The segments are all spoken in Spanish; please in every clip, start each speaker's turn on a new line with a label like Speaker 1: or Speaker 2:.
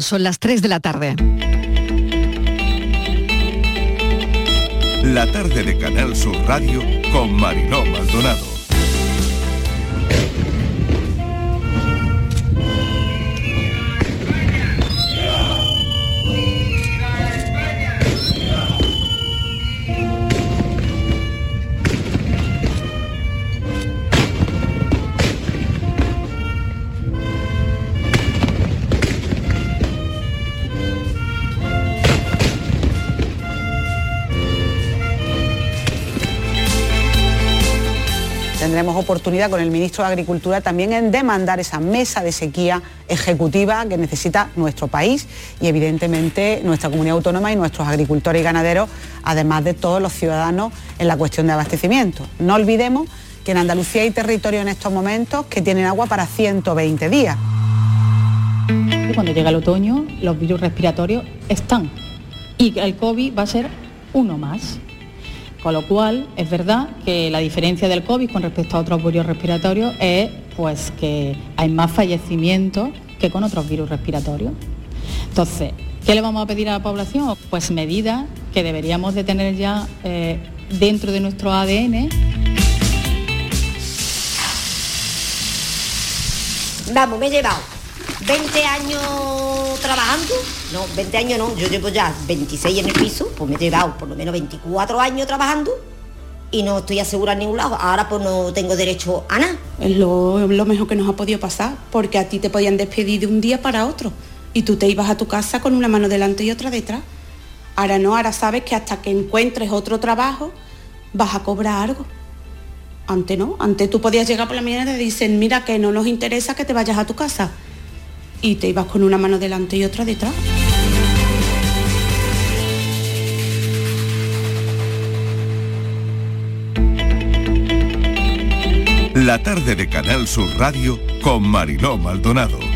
Speaker 1: Son las 3 de la tarde.
Speaker 2: La tarde de Canal Sur Radio con Mariló Maldonado.
Speaker 3: Oportunidad con el ministro de Agricultura también en demandar esa mesa de sequía ejecutiva que necesita nuestro país y evidentemente nuestra comunidad autónoma y nuestros agricultores y ganaderos, además de todos los ciudadanos en la cuestión de abastecimiento. No olvidemos que en Andalucía hay territorios en estos momentos que tienen agua para 120 días.
Speaker 4: Cuando llega el otoño, los virus respiratorios están y el COVID va a ser uno más. Con lo cual, es verdad que la diferencia del COVID con respecto a otros virus respiratorios es pues, que hay más fallecimientos que con otros virus respiratorios. Entonces, ¿qué le vamos a pedir a la población? Pues medidas que deberíamos de tener ya eh, dentro de nuestro ADN.
Speaker 5: Vamos, me he llevado 20 años trabajando, no, 20 años no, yo llevo ya 26 en el piso, pues me he llevado por lo menos 24 años trabajando y no estoy asegurada en ningún lado. Ahora pues no tengo derecho a nada.
Speaker 6: Es lo, lo, mejor que nos ha podido pasar, porque a ti te podían despedir de un día para otro y tú te ibas a tu casa con una mano delante y otra detrás. Ahora no, ahora sabes que hasta que encuentres otro trabajo vas a cobrar algo. Antes no, antes tú podías llegar por la mañana y te dicen, mira que no nos interesa que te vayas a tu casa y te ibas con una mano delante y otra detrás.
Speaker 2: La tarde de Canal Sur Radio con Mariló Maldonado.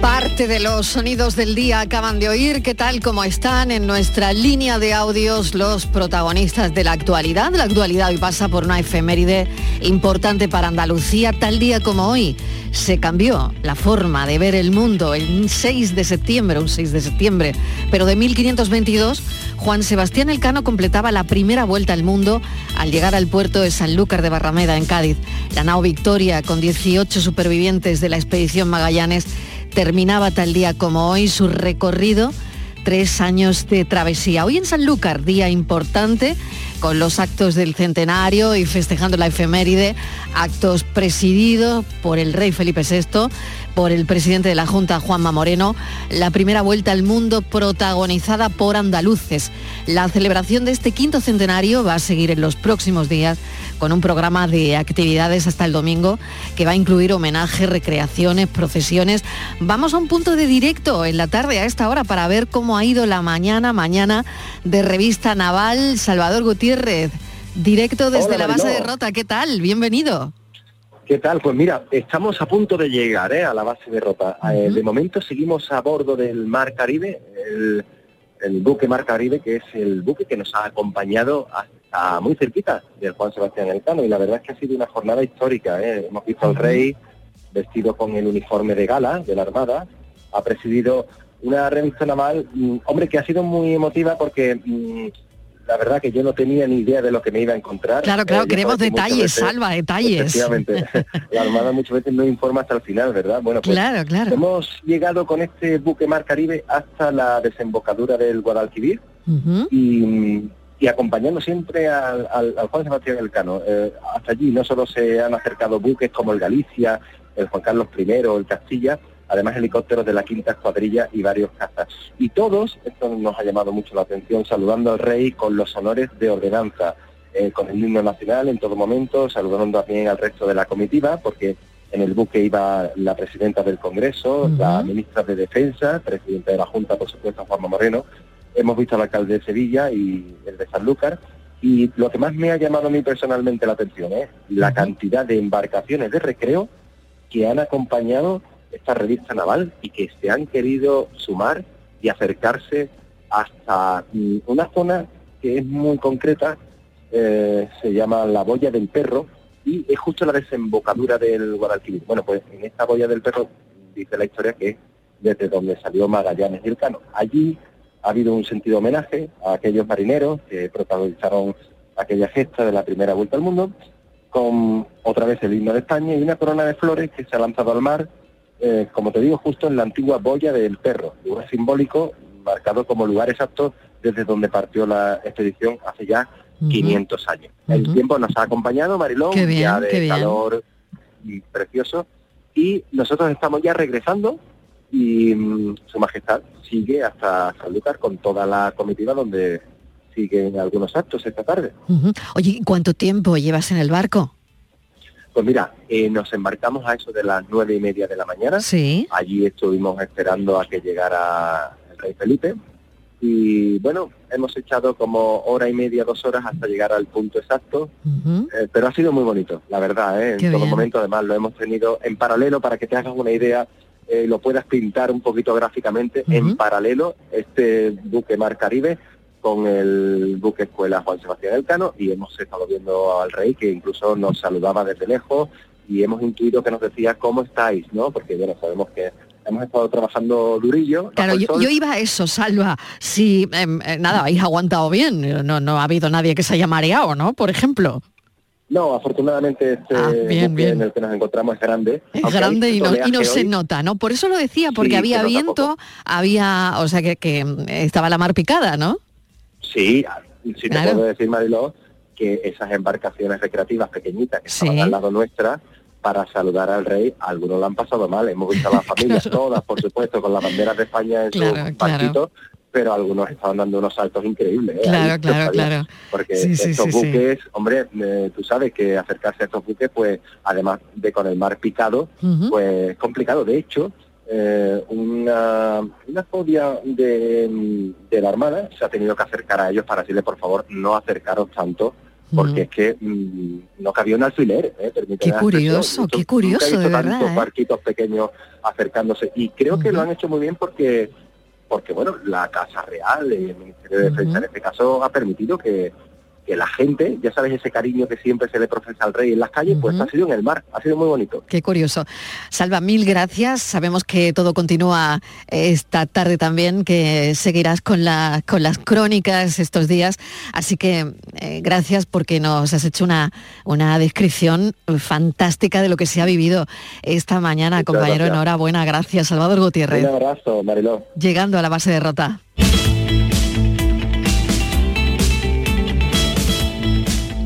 Speaker 1: Parte de los sonidos del día acaban de oír. ¿Qué tal? ¿Cómo están? En nuestra línea de audios los protagonistas de la actualidad. La actualidad hoy pasa por una efeméride importante para Andalucía, tal día como hoy se cambió la forma de ver el mundo el 6 de septiembre, un 6 de septiembre, pero de 1522, Juan Sebastián Elcano completaba la primera vuelta al mundo al llegar al puerto de Sanlúcar de Barrameda, en Cádiz. La nao Victoria, con 18 supervivientes de la expedición Magallanes, terminaba tal día como hoy su recorrido tres años de travesía. Hoy en Sanlúcar, día importante, con los actos del centenario y festejando la efeméride, actos presididos por el rey Felipe VI, por el presidente de la Junta, Juanma Moreno, la primera vuelta al mundo protagonizada por andaluces. La celebración de este quinto centenario va a seguir en los próximos días con un programa de actividades hasta el domingo que va a incluir homenajes, recreaciones, procesiones. Vamos a un punto de directo en la tarde a esta hora para ver cómo ha ido la mañana, mañana de revista naval. Salvador Gutiérrez, directo desde la base de Rota. ¿Qué tal? Bienvenido.
Speaker 7: ¿Qué tal? Pues mira, estamos a punto de llegar ¿eh? a la base de Rota. Eh, de momento seguimos a bordo del Mar Caribe, el, buque Mar Caribe, que es el buque que nos ha acompañado hasta muy cerquita del Juan Sebastián Elcano. Y la verdad es que ha sido una jornada histórica. ¿eh? Hemos visto al rey vestido con el uniforme de gala de la Armada. Ha presidido una revista naval, mm, hombre, que ha sido muy emotiva porque... La verdad que yo no tenía ni idea de lo que me iba a encontrar.
Speaker 1: Claro, claro, eh, queremos detalles, Salva, detalles.
Speaker 7: Efectivamente, la Armada muchas veces no informa hasta el final, ¿verdad? Bueno, pues
Speaker 1: claro, claro.
Speaker 7: hemos llegado con este buque Mar Caribe hasta la desembocadura del Guadalquivir y, acompañando siempre al, Juan Sebastián Elcano. Eh, hasta allí no solo se han acercado buques como el Galicia, el Juan Carlos I, el Castilla, además helicópteros de la quinta escuadrilla y varios cazas. Y todos, esto nos ha llamado mucho la atención, saludando al rey con los honores de ordenanza, eh, con el himno nacional en todo momento, saludando también al resto de la comitiva, porque en el buque iba la presidenta del Congreso, la ministra de Defensa, presidenta de la Junta, por supuesto, Juanma Moreno. Hemos visto al alcalde de Sevilla y el de Sanlúcar. Y lo que más me ha llamado a mí personalmente la atención es la cantidad de embarcaciones de recreo que han acompañado esta revista naval y que se han querido sumar y acercarse hasta mm, una zona que es muy concreta, eh, se llama la Boya del Perro y es justo la desembocadura del Guadalquivir. Bueno, pues en esta Boya del Perro dice la historia que desde donde salió Magallanes y Elcano. Allí ha habido un sentido homenaje a aquellos marineros que protagonizaron aquella gesta de la primera vuelta al mundo, con otra vez el himno de España y una corona de flores que se ha lanzado al mar, eh, como te digo, justo en la antigua boya del perro, lugar simbólico marcado como lugar exacto desde donde partió la expedición hace ya 500 años. El tiempo nos ha acompañado, Marilón,
Speaker 1: bien,
Speaker 7: ya de calor y precioso, y nosotros estamos ya regresando y mm, Su Majestad sigue hasta Sanlúcar con toda la comitiva donde siguen algunos actos esta tarde.
Speaker 1: Ujú. Oye, ¿y ¿cuánto tiempo llevas en el barco?
Speaker 7: Pues mira, eh, nos embarcamos a eso de las nueve y media de la mañana.
Speaker 1: Sí.
Speaker 7: Allí estuvimos esperando a que llegara el rey Felipe. Y bueno, hemos echado como hora y media, dos horas hasta llegar al punto exacto. Eh, pero ha sido muy bonito, la verdad, ¿eh? en
Speaker 1: Qué
Speaker 7: todo
Speaker 1: bien.
Speaker 7: momento. Además, lo hemos tenido en paralelo para que te hagas una idea, eh, lo puedas pintar un poquito gráficamente. En paralelo, este buque Mar Caribe con el buque escuela Juan Sebastián Elcano y hemos estado viendo al rey que incluso nos saludaba desde lejos y hemos intuido que nos decía cómo estáis, ¿no? Porque bueno, sabemos que hemos estado trabajando durillo.
Speaker 1: Claro, yo, iba a eso, Salva. Si, em, eh, nada, habéis aguantado bien. No, no ha habido nadie que se haya mareado, ¿no? Por ejemplo.
Speaker 7: No, afortunadamente este
Speaker 1: Ah, bien, bien.
Speaker 7: en el que nos encontramos es grande.
Speaker 1: Es grande y no, y no se
Speaker 7: hoy.
Speaker 1: nota, ¿no? Por eso lo decía, porque
Speaker 7: Sí,
Speaker 1: había viento,
Speaker 7: poco.
Speaker 1: había, o sea, que, que mm, estaba la mar picada, ¿no?
Speaker 7: Sí, sí
Speaker 1: Claro.
Speaker 7: te puedo decir, Mariló, que esas embarcaciones recreativas pequeñitas que
Speaker 1: Sí.
Speaker 7: estaban al lado nuestra, para saludar al rey, algunos lo han pasado mal. Hemos visto a las familias
Speaker 1: Claro.
Speaker 7: todas, por supuesto, con las banderas de España en
Speaker 1: Claro,
Speaker 7: sus
Speaker 1: claro.
Speaker 7: barquitos, pero algunos estaban dando unos saltos increíbles. ¿eh?
Speaker 1: Claro,
Speaker 7: Ahí,
Speaker 1: claro, claro.
Speaker 7: Porque
Speaker 1: Sí,
Speaker 7: estos
Speaker 1: sí, sí.
Speaker 7: buques, hombre, eh, tú sabes que acercarse a estos buques, pues además de con el mar picado,
Speaker 1: Ujú.
Speaker 7: pues es complicado. De hecho, eh, una, una fobia de, de la Armada se ha tenido que acercar a ellos para decirle, por favor, no acercaros tanto, porque
Speaker 1: Mm.
Speaker 7: es que mm, no cabía un alfiler. ¿eh?
Speaker 1: Qué curioso,
Speaker 7: Nunca
Speaker 1: qué
Speaker 7: he
Speaker 1: curioso,
Speaker 7: visto
Speaker 1: de
Speaker 7: tantos
Speaker 1: verdad, ¿eh?
Speaker 7: barquitos pequeños acercándose. Y creo que lo han hecho muy bien porque porque bueno, la Casa Real, el Ministerio de Defensa en este caso, ha permitido que, que la gente, ya sabes, ese cariño que siempre se le profesa al rey en las calles, pues ha sido en el mar, ha sido muy bonito.
Speaker 1: Qué curioso. Salva, mil gracias. Sabemos que todo continúa esta tarde también, que seguirás con, la- con las crónicas estos días. Así que eh, gracias porque nos has hecho una, una descripción fantástica de lo que se ha vivido esta mañana,
Speaker 7: Muchas
Speaker 1: compañero.
Speaker 7: gracias.
Speaker 1: Enhorabuena, gracias. Salvador
Speaker 7: Un
Speaker 1: Gutiérrez,
Speaker 7: abrazo, Mariló.
Speaker 1: llegando a la base de Rota.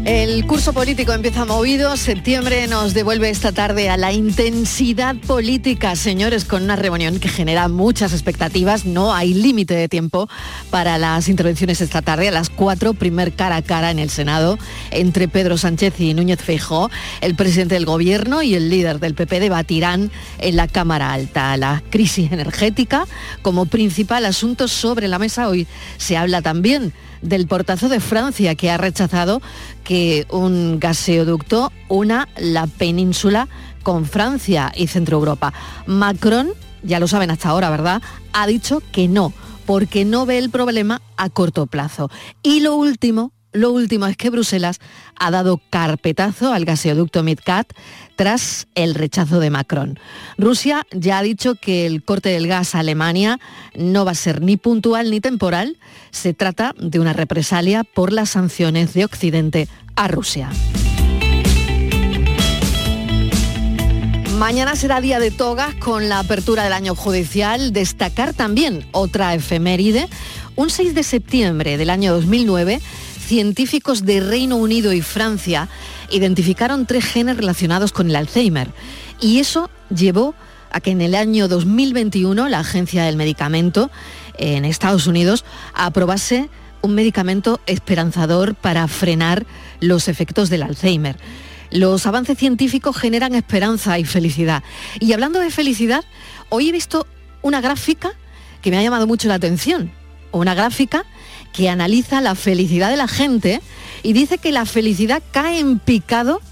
Speaker 1: El curso político empieza movido, septiembre nos devuelve esta tarde a la intensidad política, señores, con una reunión que genera muchas expectativas, no hay límite de tiempo para las intervenciones esta tarde, a las cuatro, primer cara a cara en el Senado, entre Pedro Sánchez y Núñez Feijóo, el presidente del gobierno y el líder del PP debatirán en la Cámara Alta. La crisis energética como principal asunto sobre la mesa. Hoy se habla también del portazo de Francia que ha rechazado que un gaseoducto una la península con Francia y Centro Europa. Macron, ya lo saben hasta ahora, ¿verdad? Ha dicho que no, porque no ve el problema a corto plazo. Y lo último, lo último es que Bruselas ha dado carpetazo al gaseoducto MidCat tras el rechazo de Macron. Rusia ya ha dicho que el corte del gas a Alemania no va a ser ni puntual ni temporal. Se trata de una represalia por las sanciones de Occidente a Rusia. Mañana será día de togas con la apertura del año judicial. Destacar también otra efeméride. Un 6 de septiembre del año 2009, científicos de Reino Unido y Francia identificaron tres genes relacionados con el Alzheimer. Y eso llevó a que en el año 2021 la Agencia del Medicamento en Estados Unidos aprobase un medicamento esperanzador para frenar los efectos del Alzheimer. Los avances científicos generan esperanza y felicidad. Y hablando de felicidad, hoy he visto una gráfica que me ha llamado mucho la atención. Una gráfica que analiza la felicidad de la gente y dice que la felicidad cae en picado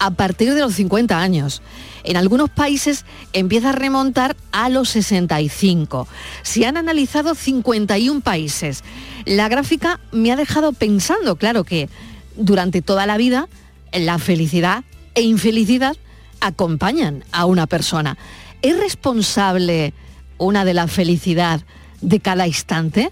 Speaker 1: a partir de los 50 años. En algunos países empieza a remontar a los 65. Se han analizado 51 países. La gráfica me ha dejado pensando, claro que durante toda la vida la felicidad e infelicidad acompañan a una persona. ¿Es responsable una de la felicidad de cada instante?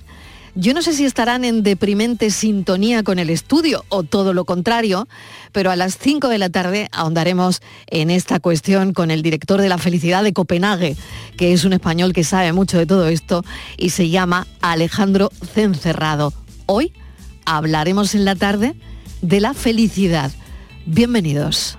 Speaker 1: Yo no sé si estarán en deprimente sintonía con el estudio o todo lo contrario, pero a las 5 de la tarde ahondaremos en esta cuestión con el director de la felicidad de Copenhague, que es un español que sabe mucho de todo esto y se llama Alejandro Cencerrado. Hoy hablaremos en la tarde de la felicidad. Bienvenidos.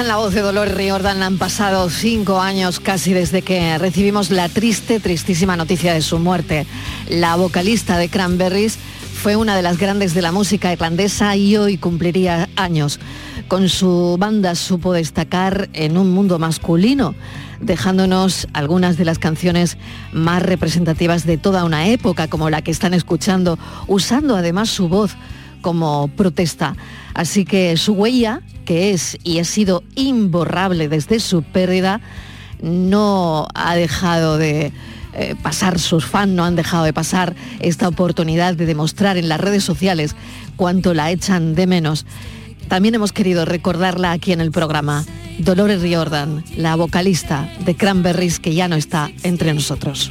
Speaker 1: Escuchan la voz de Dolores Riordan, han pasado cinco años casi desde que recibimos la triste, tristísima noticia de su muerte. La vocalista de Cranberries fue una de las grandes de la música irlandesa y hoy cumpliría años. Con su banda supo destacar en un mundo masculino, dejándonos algunas de las canciones más representativas de toda una época, como la que están escuchando, usando además su voz como protesta. Así que su huella, que es y ha sido imborrable desde su pérdida, no ha dejado de eh, pasar, sus fans no han dejado de pasar esta oportunidad de demostrar en las redes sociales cuánto la echan de menos. También hemos querido recordarla aquí en el programa. Dolores Riordan, la vocalista de Cranberries que ya no está entre nosotros.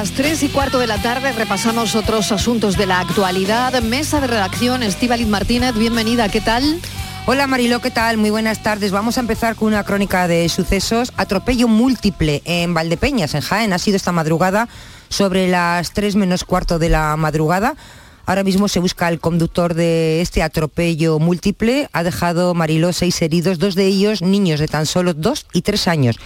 Speaker 1: Las 3 y cuarto de la tarde repasamos otros asuntos de la actualidad. Mesa de redacción, Estíbaliz Martínez, bienvenida, ¿qué tal?
Speaker 8: Hola Marilo, ¿qué tal? Muy buenas tardes. Vamos a empezar con una crónica de sucesos. Atropello múltiple en Valdepeñas, en Jaén. Ha sido esta madrugada sobre las 3 menos cuarto de la madrugada. Ahora mismo se busca el conductor de este atropello múltiple. Ha dejado Mariló seis heridos, dos de ellos niños de tan solo dos y tres años.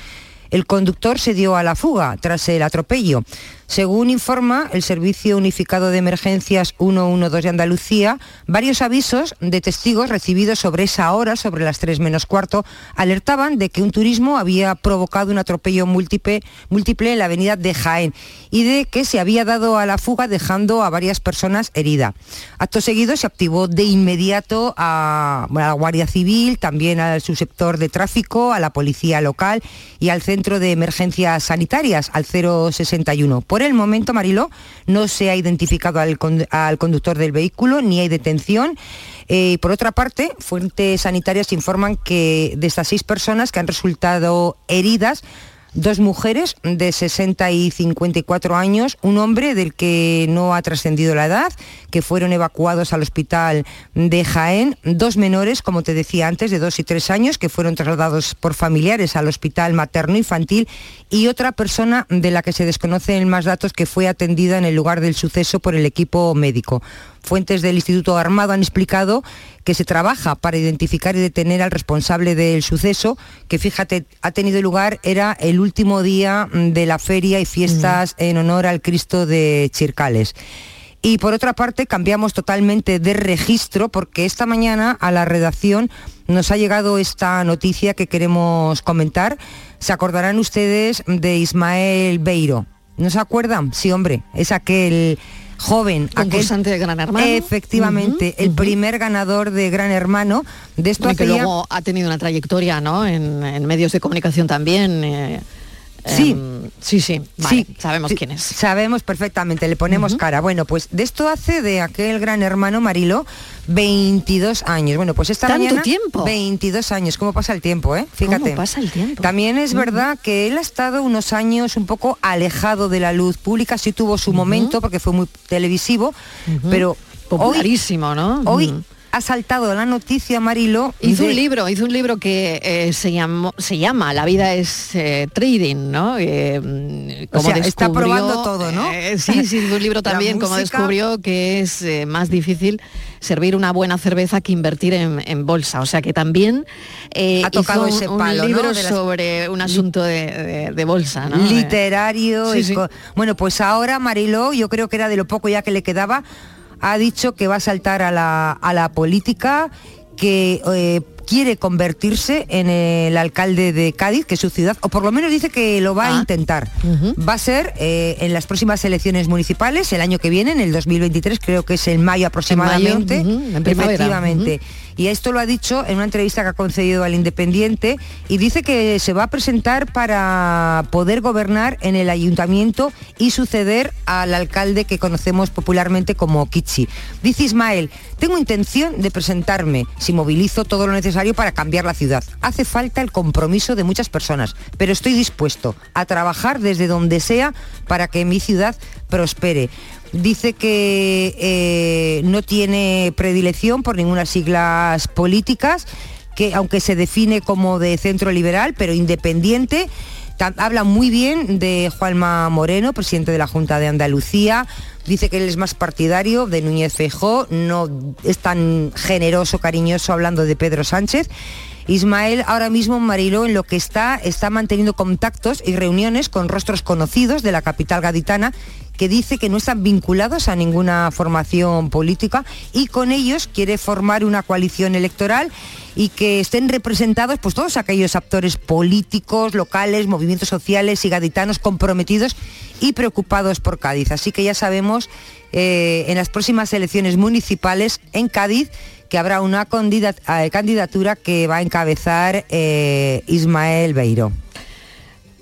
Speaker 8: El conductor se dio a la fuga tras el atropello. Según informa el Servicio Unificado de Emergencias 112 de Andalucía, varios avisos de testigos recibidos sobre esa hora, sobre las 3 menos cuarto, alertaban de que un turismo había provocado un atropello múltiple, múltiple en la avenida de Jaén y de que se había dado a la fuga dejando a varias personas heridas. Acto seguido se activó de inmediato a, la Guardia Civil, también al subsector de tráfico, a la policía local y al Centro de Emergencias Sanitarias, al 061. Por el momento, Mariló, no se ha identificado al, conductor del vehículo ni hay detención. Eh, por otra parte, fuentes sanitarias informan que de estas seis personas que han resultado heridas, dos mujeres de 60 y 54 años, un hombre del que no ha trascendido la edad, que fueron evacuados al hospital de Jaén, dos menores, como te decía antes, de 2 y 3 años, que fueron trasladados por familiares al hospital materno infantil, y otra persona de la que se desconocen más datos que fue atendida en el lugar del suceso por el equipo médico. Fuentes del Instituto Armado han explicado que se trabaja para identificar y detener al responsable del suceso, que fíjate, ha tenido lugar, era el último día de la feria y fiestas en honor al Cristo de Chircales. Y por otra parte, cambiamos totalmente de registro porque esta mañana a la redacción nos ha llegado esta noticia que queremos comentar. Se acordarán ustedes de Ismael Beiro. ¿No se acuerdan? Sí, hombre, es aquel joven.
Speaker 1: Concursante de Gran Hermano.
Speaker 8: Efectivamente, el primer ganador de Gran Hermano. De esto
Speaker 1: y que luego ha tenido una trayectoria ¿no? en, medios de comunicación también. Eh,
Speaker 8: Sí,
Speaker 1: em, sí, sí, sí, sabemos quién es.
Speaker 8: Sabemos perfectamente, le ponemos cara. Bueno, pues de esto hace de aquel gran hermano Marilo 22 años. Bueno, pues esta
Speaker 1: ¿Tanto
Speaker 8: mañana
Speaker 1: tiempo?
Speaker 8: 22 años. ¿Cómo pasa el tiempo, eh? Fíjate.
Speaker 1: ¿Cómo pasa el tiempo?
Speaker 8: También es verdad que él ha estado unos años un poco alejado de la luz pública, sí tuvo su momento porque fue muy televisivo, pero
Speaker 1: popularísimo, ¿no?
Speaker 8: Hoy ha saltado la noticia, Marilo.
Speaker 1: Hizo un libro, hizo un libro que eh, se, llamó, se llama La vida es eh, trading, ¿no?
Speaker 8: Eh, como está probando todo, ¿no?
Speaker 1: sí, sí, hizo un libro también, como descubrió que es más difícil servir una buena cerveza que invertir en, bolsa. O sea que también
Speaker 8: ha tocado
Speaker 1: hizo
Speaker 8: ese
Speaker 1: un,
Speaker 8: palo,
Speaker 1: libro sobre un asunto de, bolsa, ¿no?
Speaker 8: Literario. Bueno, pues ahora Marilo, yo creo que era de lo poco ya que le quedaba, ha dicho que va a saltar a la, a la política, que eh, quiere convertirse en el alcalde de Cádiz, que es su ciudad, o por lo menos dice que lo va a ah. intentar. Va a ser eh, en las próximas elecciones municipales, el año que viene, en el 2023, creo que es en mayo aproximadamente.
Speaker 1: En
Speaker 8: efectivamente. Y esto lo ha dicho en una entrevista que ha concedido al Independiente y dice que se va a presentar para poder gobernar en el ayuntamiento y suceder al alcalde que conocemos popularmente como Kichi. Dice Ismael, tengo intención de presentarme si movilizo todo lo necesario para cambiar la ciudad. Hace falta el compromiso de muchas personas, pero estoy dispuesto a trabajar desde donde sea para que mi ciudad prospere. Dice que eh, no tiene predilección por ninguna siglas políticas, que aunque se define como de centro liberal, pero independiente, habla muy bien de Juanma Moreno, presidente de la Junta de Andalucía. Dice que él es más partidario de Núñez Feijó, no es tan generoso, cariñoso hablando de Pedro Sánchez. Ismael ahora mismo Mariló en lo que está está manteniendo contactos y reuniones con rostros conocidos de la capital gaditana que dice que no están vinculados a ninguna formación política y con ellos quiere formar una coalición electoral y que estén representados pues todos aquellos actores políticos, locales, movimientos sociales y gaditanos comprometidos y preocupados por Cádiz. Así que ya sabemos eh, en las próximas elecciones municipales en Cádiz que habrá una eh, candidatura que va a encabezar eh, Ismael Beiro.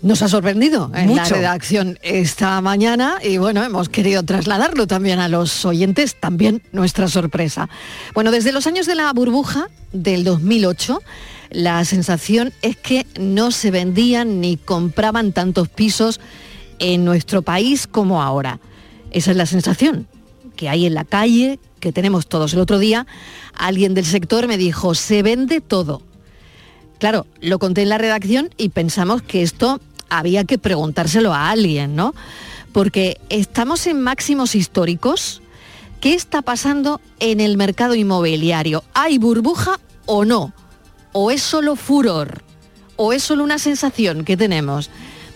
Speaker 1: Nos ha sorprendido en la redacción esta mañana y bueno, hemos querido trasladarlo también a los oyentes, también nuestra sorpresa. Bueno, desde los años de la burbuja del 2008, la sensación es que no se vendían ni compraban tantos pisos en nuestro país como ahora. Esa es la sensación que hay en la calle, que tenemos todos. El otro día alguien del sector me dijo, se vende todo. Claro, lo conté en la redacción y pensamos que esto había que preguntárselo a alguien, ¿no? Porque estamos en máximos históricos. ¿Qué está pasando en el mercado inmobiliario? ¿Hay burbuja o no? ¿O es solo furor? ¿O es solo una sensación que tenemos?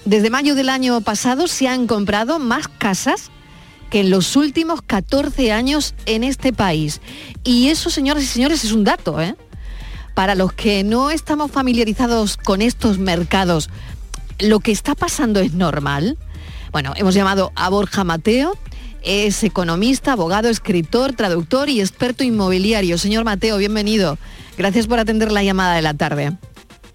Speaker 1: Desde mayo del año pasado se han comprado más casas que en los últimos 14 años en este país. Y eso, señoras y señores, es un dato. ¿eh? Para los que no estamos familiarizados con estos mercados, ¿lo que está pasando es normal? Bueno, hemos llamado a Borja Mateo, es economista, abogado, escritor, traductor y experto inmobiliario. Señor Mateo, bienvenido. Gracias por atender la llamada de la tarde.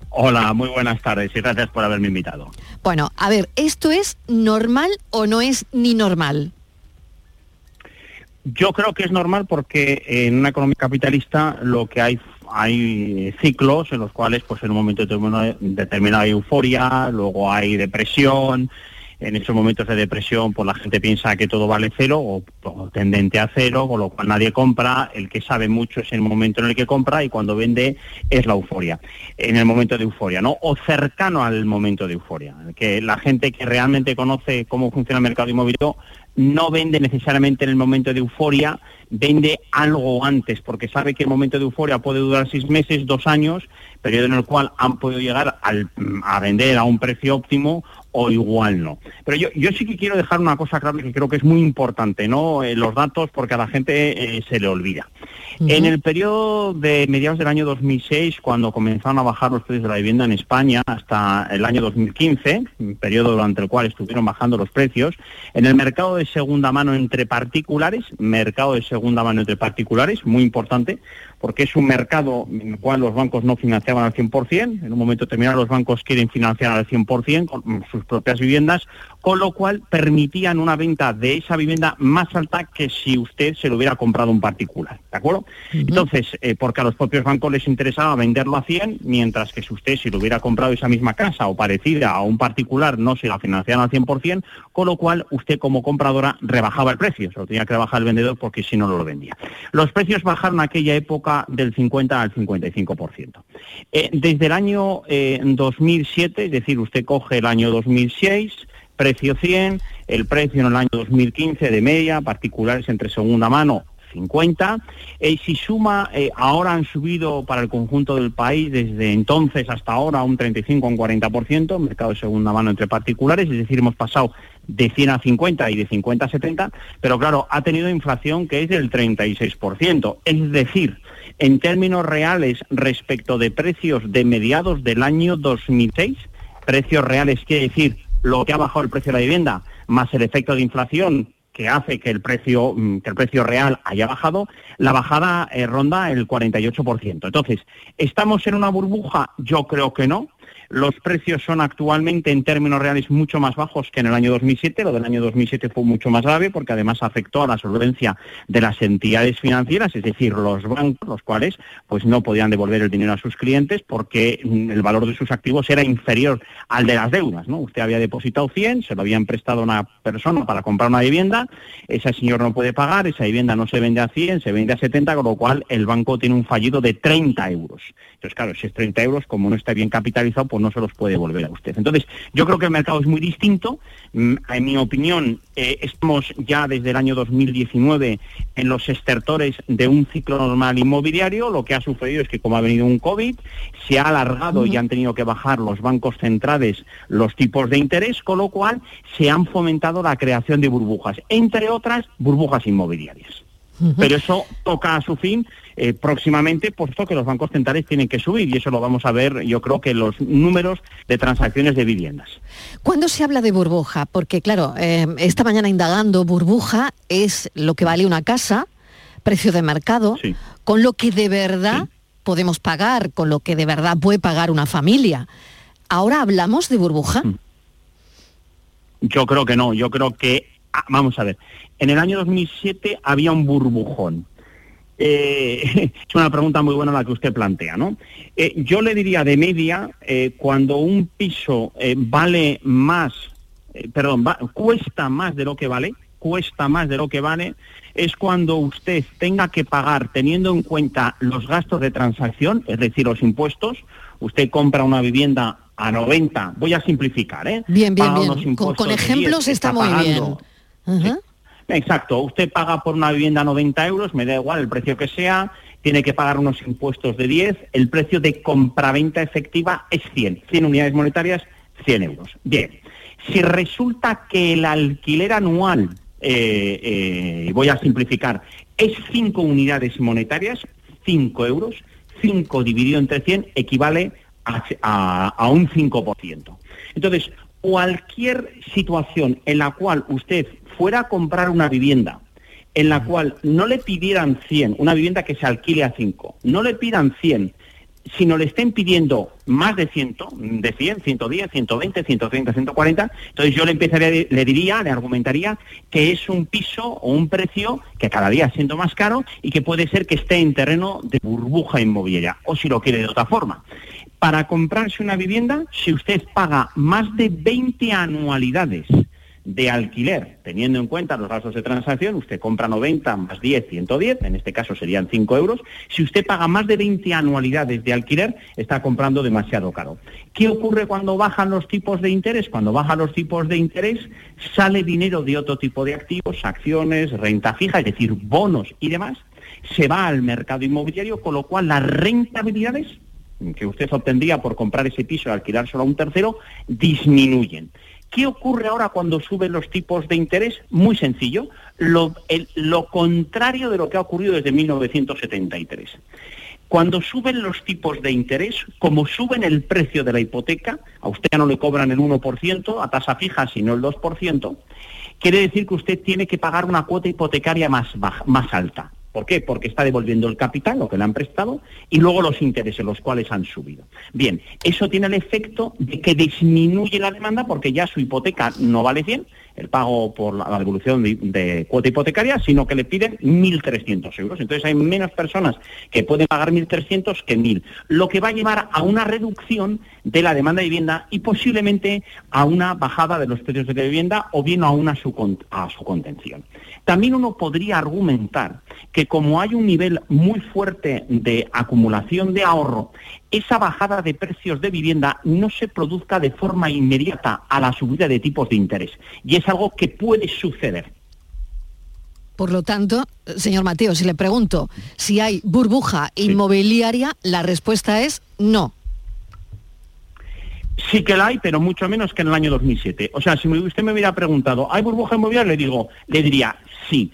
Speaker 9: Hola, muy buenas tardes y gracias por haberme invitado.
Speaker 1: Bueno, a ver, ¿esto es normal o no es ni normal?
Speaker 9: Yo creo que es normal porque en una economía capitalista lo que hay hay ciclos en los cuales pues en un momento determinado hay euforia, luego hay depresión, en esos momentos de depresión, pues la gente piensa que todo vale cero o, tendente a cero, con lo cual nadie compra. El que sabe mucho es el momento en el que compra y cuando vende es la euforia, en el momento de euforia, ¿no? O cercano al momento de euforia. Que la gente que realmente conoce cómo funciona el mercado inmobiliario no vende necesariamente en el momento de euforia, vende algo antes, porque sabe que el momento de euforia puede durar seis meses, dos años, periodo en el cual han podido llegar a vender a un precio óptimo o igual no. Pero yo, yo sí que quiero dejar una cosa clara que creo que es muy importante, ¿no? Eh, los datos, porque a la gente eh, se le olvida. En el periodo de mediados del año 2006, cuando comenzaron a bajar los precios de la vivienda en España, hasta el año 2015, un periodo durante el cual estuvieron bajando los precios, en el mercado de segunda mano entre particulares, mercado de segunda mano entre particulares, muy importante, porque es un mercado en el cual los bancos no financiaban al 100%, en un momento determinado los bancos quieren financiar al 100% con sus propias viviendas, con lo cual permitían una venta de esa vivienda más alta que si usted se lo hubiera comprado un particular, ¿de acuerdo? Entonces, eh, porque a los propios bancos les interesaba venderlo a 100, mientras que si usted si lo hubiera comprado esa misma casa o parecida a un particular no se la financiaban al 100%, con lo cual usted como compradora rebajaba el precio, se lo tenía que rebajar el vendedor porque si no, no lo vendía. Los precios bajaron en aquella época del 50 al 55%. Eh, desde el año 2007, eh, es decir, usted coge el año 2006, precio 100, el precio en el año 2015 de media, particulares entre segunda mano 50. y si suma, eh, ahora han subido para el conjunto del país desde entonces hasta ahora un 35 o un 40%, mercado de segunda mano entre particulares, es decir, hemos pasado de 100 a 50 y de 50 a 70, pero claro, ha tenido inflación que es del 36%. Es decir, en términos reales respecto de precios de mediados del año 2006, precios reales quiere decir lo que ha bajado el precio de la vivienda, más el efecto de inflación que hace que el precio mm, que el precio real haya bajado, la bajada eh, ronda el 48%. Entonces, ¿estamos en una burbuja? Yo creo que no. Los precios son actualmente en términos reales mucho más bajos que en el año 2007. Lo del año 2007 fue mucho más grave porque además afectó a la solvencia de las entidades financieras, es decir, los bancos, los cuales pues no podían devolver el dinero a sus clientes porque mm, el valor de sus activos era inferior al de las deudas. ¿no? Usted había depositado 100, se lo habían prestado a una persona para comprar una vivienda, ese señor no puede pagar, esa vivienda no se vende a 100, se vende a 70, con lo cual el banco tiene un fallido de 30 euros. Entonces, claro, si es 30 euros, como no está bien capitalizado, pues no se los puede devolver a usted. Entonces, yo creo que el mercado es muy distinto. Mm, en mi opinión, eh, estamos ya desde el año 2019 en los estertores de un ciclo normal inmobiliario. Lo que ha sucedido es que como ha venido un COVID, se ha alargado y han tenido que bajar los bancos centrales los tipos de interés, con lo cual se han fomentado la creación de burbujas, entre otras burbujas inmobiliarias. Pero eso toca a su fin eh, próximamente, puesto que los bancos centrales tienen que subir y eso lo vamos a ver, yo creo que los números de transacciones de viviendas.
Speaker 1: ¿Cuándo se habla de burbuja? Porque claro, eh, esta mañana indagando, burbuja es lo que vale una casa, precio de mercado, con lo que de verdad podemos pagar, con lo que de verdad puede pagar una familia. ¿Ahora hablamos de burbuja? Mm.
Speaker 9: Yo creo que no, yo creo que, ah, vamos a ver, en el año 2007 había un burbujón eh, es una pregunta muy buena la que usted plantea, ¿no? Eh, yo le diría de media, eh, cuando un piso vale más, perdón, cuesta más de lo que vale, cuesta más de lo que vale, es cuando usted tenga que pagar, teniendo en cuenta los gastos de transacción, es decir, los impuestos, usted compra una vivienda a 90, voy a simplificar, ¿eh?
Speaker 1: Bien, bien, bien. Con, ejemplos está, muy bien.
Speaker 9: Exacto, usted paga por una vivienda 90 euros, me da igual el precio que sea, tiene que pagar unos impuestos de 10, el precio de compraventa efectiva es 100, 100 unidades monetarias, 100 euros. Bien, si resulta que el alquiler anual, eh, eh, voy a simplificar, es 5 unidades monetarias, 5 euros, 5 dividido entre 100 equivale a, a un 5%. Entonces, cualquier situación en la cual usted fuera a comprar una vivienda en la cual no le pidieran 100, una vivienda que se alquile a 5, no le pidan 100 si no le estén pidiendo más de 100, de 100, 110, 120, 130, 140, entonces yo le empezaría, le diría, le argumentaría que es un piso o un precio que cada día siendo más caro y que puede ser que esté en terreno de burbuja inmobiliaria, o si lo quiere de otra forma. Para comprarse una vivienda, si usted paga más de 20 anualidades de alquiler, teniendo en cuenta los gastos de transacción, usted compra 90 más 10, 110, en este caso serían 5 euros. Si usted paga más de 20 anualidades de alquiler, está comprando demasiado caro. ¿Qué ocurre cuando bajan los tipos de interés? Cuando bajan los tipos de interés, sale dinero de otro tipo de activos, acciones, renta fija, es decir, bonos y demás, se va al mercado inmobiliario, con lo cual las rentabilidades que usted obtendría por comprar ese piso y alquilárselo a un tercero, disminuyen. ¿Qué ocurre ahora cuando suben los tipos de interés? Muy sencillo, lo, contrario de lo que ha ocurrido desde 1973. Cuando suben los tipos de interés, como suben el precio de la hipoteca, a usted ya no le cobran el 1% a tasa fija, sino el 2%, quiere decir que usted tiene que pagar una cuota hipotecaria más, baja, más alta. ¿Por qué? Porque está devolviendo el capital, lo que le han prestado, y luego los intereses, los cuales han subido. Bien, eso tiene el efecto de que disminuye la demanda porque ya su hipoteca no vale 100, el pago por la, devolución de, cuota hipotecaria, sino que le piden 1.300 euros. Entonces hay menos personas que pueden pagar 1.300 que 1.000, lo que va a llevar a una reducción de la demanda de vivienda y posiblemente a una bajada de los precios de la vivienda o bien a una a su contención. También uno podría argumentar que como hay un nivel muy fuerte de acumulación de ahorro, esa bajada de precios de vivienda no se produzca de forma inmediata a la subida de tipos de interés. Y es algo que puede suceder.
Speaker 1: Por lo tanto, señor Mateo, si le pregunto si hay burbuja inmobiliaria, la respuesta es no.
Speaker 9: Sí que la hay, pero mucho menos que en el año 2007. O sea, si usted me hubiera preguntado, ¿hay burbuja inmobiliaria? Le digo, le diría sí.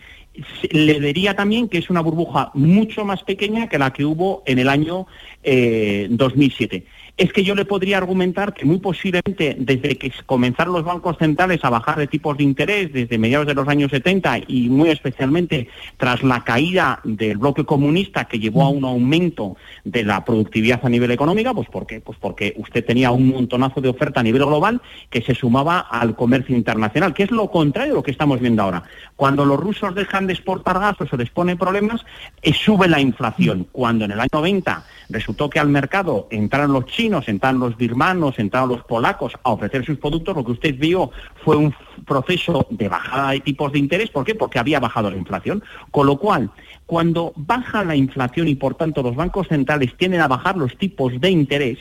Speaker 9: Le diría también que es una burbuja mucho más pequeña que la que hubo en el año 2007. Es que yo le podría argumentar que muy posiblemente desde que comenzaron los bancos centrales a bajar de tipos de interés desde mediados de los años 70 y muy especialmente tras la caída del bloque comunista que llevó a un aumento de la productividad a nivel económico, pues ¿por qué? Pues porque usted tenía un montonazo de oferta a nivel global que se sumaba al comercio internacional, que es lo contrario de lo que estamos viendo ahora. Cuando los rusos dejan de exportar gas o se les pone problemas, eh, sube la inflación. Cuando en el año 90 resultó que al mercado entraron los chinos, entraron los birmanos, entraron los polacos a ofrecer sus productos, lo que usted vio fue un proceso de bajada de tipos de interés. ¿Por qué? Porque había bajado la inflación. Con lo cual, cuando baja la inflación y por tanto los bancos centrales tienden a bajar los tipos de interés,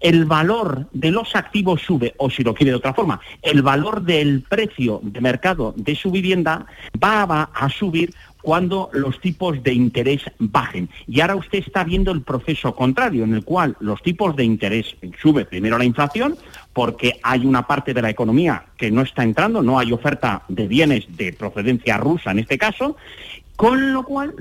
Speaker 9: el valor de los activos sube, o si lo quiere de otra forma, el valor del precio de mercado de su vivienda va a subir cuando los tipos de interés bajen. Y ahora usted está viendo el proceso contrario, en el cual los tipos de interés sube primero la inflación, porque hay una parte de la economía que no está entrando, no hay oferta de bienes de procedencia rusa en este caso, con lo cual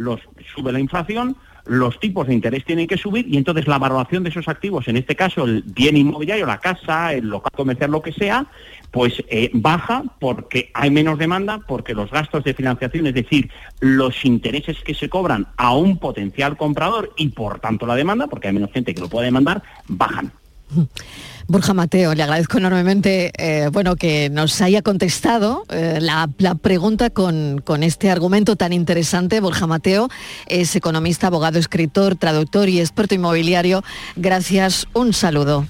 Speaker 9: sube la inflación, los tipos de interés tienen que subir y entonces la valoración de esos activos, en este caso el bien inmobiliario, la casa, el local comercial, lo que sea, pues eh, baja porque hay menos demanda, porque los gastos de financiación, es decir, los intereses que se cobran a un potencial comprador y por tanto la demanda, porque hay menos gente que lo puede demandar, bajan.
Speaker 1: Borja Mateo, le agradezco enormemente eh, bueno, que nos haya contestado eh, la, pregunta con, este argumento tan interesante. Borja Mateo es economista, abogado, escritor, traductor y experto inmobiliario. Gracias, un saludo.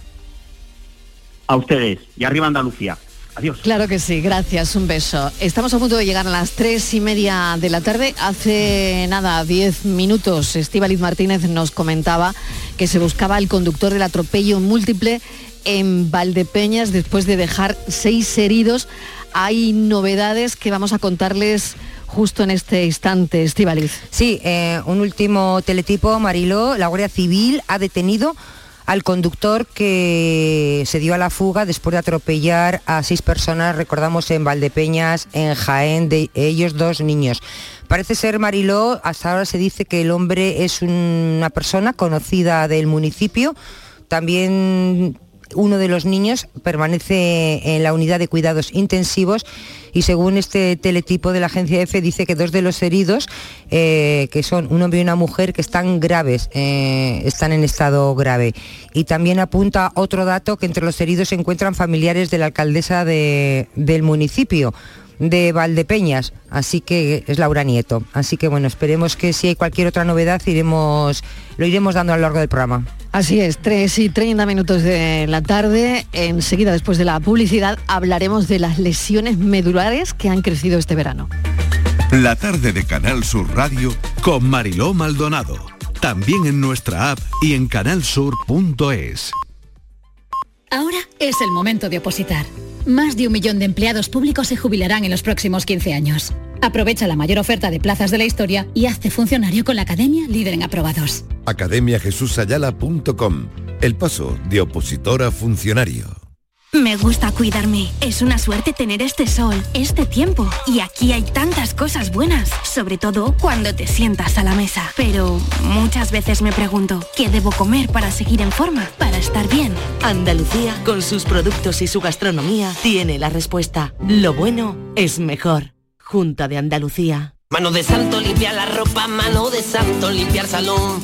Speaker 9: A ustedes y arriba Andalucía. Adiós.
Speaker 1: Claro que sí, gracias, un beso. Estamos a punto de llegar a las tres y media de la tarde. Hace nada, diez minutos, Estíbaliz Martínez nos comentaba que se buscaba el conductor del atropello múltiple en Valdepeñas después de dejar seis heridos. Hay novedades que vamos a contarles justo en este instante, Estíbaliz.
Speaker 8: Sí, eh, un último teletipo, Mariló. La Guardia Civil ha detenido al conductor que se dio a la fuga después de atropellar a seis personas, recordamos, en Valdepeñas, en Jaén, de ellos dos niños. Parece ser, Mariló, hasta ahora se dice que el hombre es una persona conocida del municipio. También uno de los niños permanece en la unidad de cuidados intensivos y según este teletipo de la agencia EFE dice que dos de los heridos, eh, que son un hombre y una mujer, que están graves, eh, están en estado grave. Y también apunta otro dato que entre los heridos se encuentran familiares de la alcaldesa del municipio de Valdepeñas, así que es Laura Nieto. Así que bueno, esperemos que si hay cualquier otra novedad iremos, lo iremos dando a lo largo del programa.
Speaker 1: Así es, 3 y 30 minutos de la tarde. Enseguida, después de la publicidad, hablaremos de las lesiones medulares que han crecido este verano.
Speaker 2: La tarde de Canal Sur Radio con Mariló Maldonado. También en nuestra app y en canalsur.es.
Speaker 10: Ahora es el momento de opositar. Más de un millón de empleados públicos se jubilarán en los próximos 15 años. Aprovecha la mayor oferta de plazas de la historia y hazte funcionario con la Academia Líder en Aprobados.
Speaker 11: academiajesusayala.com El paso de opositor a funcionario.
Speaker 12: Me gusta cuidarme. Es una suerte tener este sol, este tiempo. Y aquí hay tantas cosas buenas, sobre todo cuando te sientas a la mesa. Pero muchas veces me pregunto, ¿qué debo comer para seguir en forma, para estar bien?
Speaker 13: Andalucía, con sus productos y su gastronomía, tiene la respuesta. Lo bueno es mejor. Junta de Andalucía.
Speaker 14: Mano de santo limpia la ropa, mano de santo limpiar salón,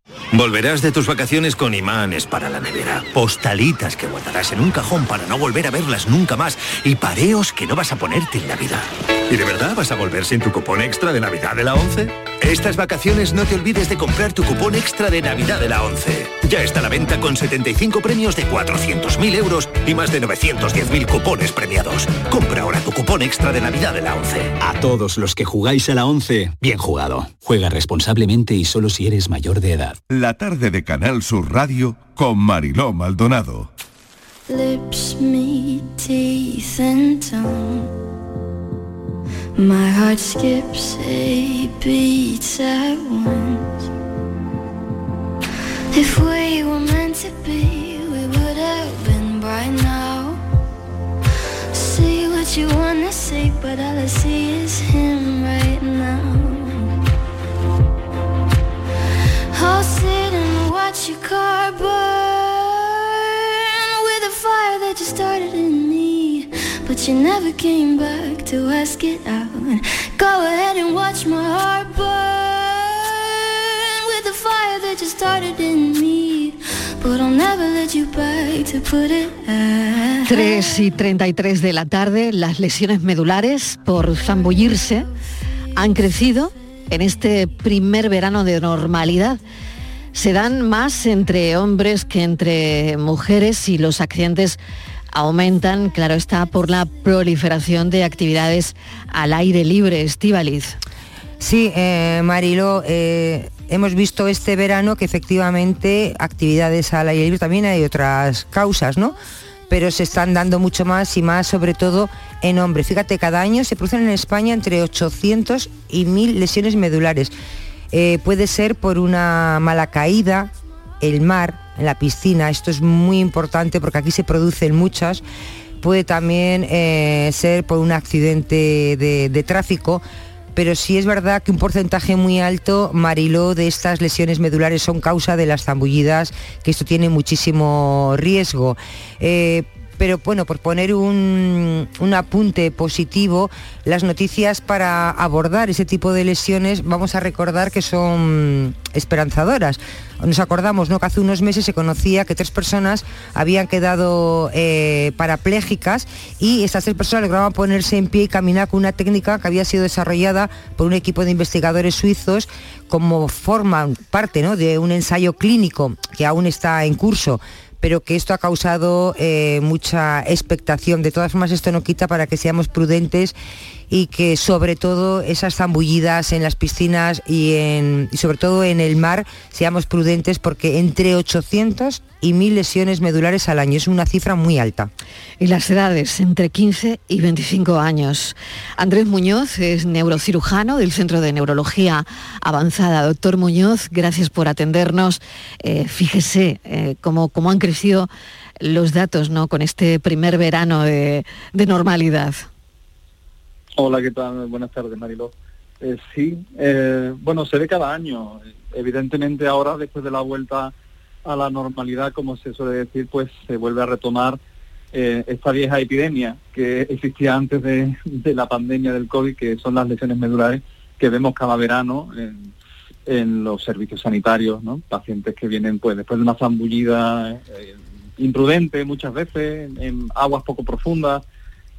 Speaker 15: Volverás de tus vacaciones con imanes para la nevera, postalitas que guardarás en un cajón para no volver a verlas nunca más y pareos que no vas a ponerte en Navidad. ¿Y de verdad vas a volver sin tu cupón extra de Navidad de la 11? Estas vacaciones no te olvides de comprar tu cupón extra de Navidad de la 11. Ya está a la venta con 75 premios de 400.000 euros y más de 910.000 cupones premiados. Compra ahora tu cupón extra de Navidad de la 11.
Speaker 16: A todos los que jugáis a la 11, bien jugado. Juega responsablemente y solo si eres mayor de edad.
Speaker 2: La tarde de Canal Sur Radio con Mariló Maldonado.
Speaker 17: Lips, meet, teeth and tongue. My heart skips eight beats at once. If we were meant to be, we would have been by now. See what you wanna say, but all I see is him right now. I'll sit and watch your car burn with a fire that just started in. You never came back to ask it out. Go ahead and watch my heart burn with a fire that just started in me. But I'll never let you back to put it out.
Speaker 1: 3 y 33 de la tarde, las lesiones medulares por zambullirse han crecido en este primer verano de normalidad. Se dan más entre hombres que entre mujeres y los accidentes aumentan, claro está, por la proliferación de actividades al aire libre, Estivaliz.
Speaker 8: Sí, eh, Marilo, eh, hemos visto este verano que efectivamente actividades al aire libre también hay otras causas, ¿no? pero se están dando mucho más y más, sobre todo en hombres. Fíjate, cada año se producen en España entre 800 y 1000 lesiones medulares. Eh, puede ser por una mala caída, el mar, en la piscina, esto es muy importante porque aquí se producen muchas. Puede también eh, ser por un accidente de, tráfico, pero sí es verdad que un porcentaje muy alto, Mariló, de estas lesiones medulares son causa de las zambullidas, que esto tiene muchísimo riesgo. Eh, pero bueno, por poner un, un, apunte positivo, las noticias para abordar ese tipo de lesiones vamos a recordar que son esperanzadoras. Nos acordamos ¿no? que hace unos meses se conocía que tres personas habían quedado eh, parapléjicas y estas tres personas lograban ponerse en pie y caminar con una técnica que había sido desarrollada por un equipo de investigadores suizos como forma parte ¿no? de un ensayo clínico que aún está en curso pero que esto ha causado eh, mucha expectación. De todas formas, esto no quita para que seamos prudentes y que sobre todo esas zambullidas en las piscinas y, sobre todo en el mar seamos prudentes porque entre 800 y 1000 lesiones medulares al año es una cifra muy alta.
Speaker 1: Y las edades, entre 15 y 25 años. Andrés Muñoz es neurocirujano del Centro de Neurología Avanzada. Doctor Muñoz, gracias por atendernos. Eh, fíjese eh, cómo, cómo han crecido los datos ¿no? con este primer verano de normalidad.
Speaker 18: Hola, ¿qué tal? Buenas tardes, Mariló. Eh, sí, eh, bueno, se ve cada año. Evidentemente ahora, después de la vuelta a la normalidad, como se suele decir, pues se vuelve a retomar eh, esta vieja epidemia que existía antes de, la pandemia del COVID, que son las lesiones medulares que vemos cada verano en, los servicios sanitarios, ¿no? Pacientes que vienen pues después de una zambullida eh, imprudente muchas veces, en aguas poco profundas,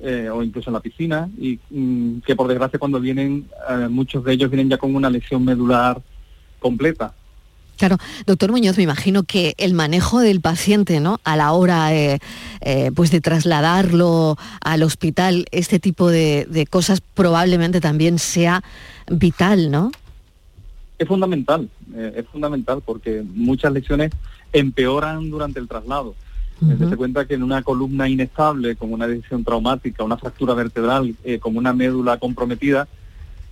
Speaker 18: eh, o incluso en la piscina y mm, que por desgracia cuando vienen eh, muchos de ellos vienen ya con una lesión medular completa.
Speaker 1: Claro, doctor Muñoz, me imagino que el manejo del paciente, ¿no? A la hora eh, eh, pues de trasladarlo al hospital, este tipo de, de cosas probablemente también sea vital, ¿no?
Speaker 18: Es fundamental, eh, es fundamental porque muchas lesiones empeoran durante el traslado. Uh Se cuenta que en una columna inestable, con una decisión traumática, una fractura vertebral, eh, con una médula comprometida,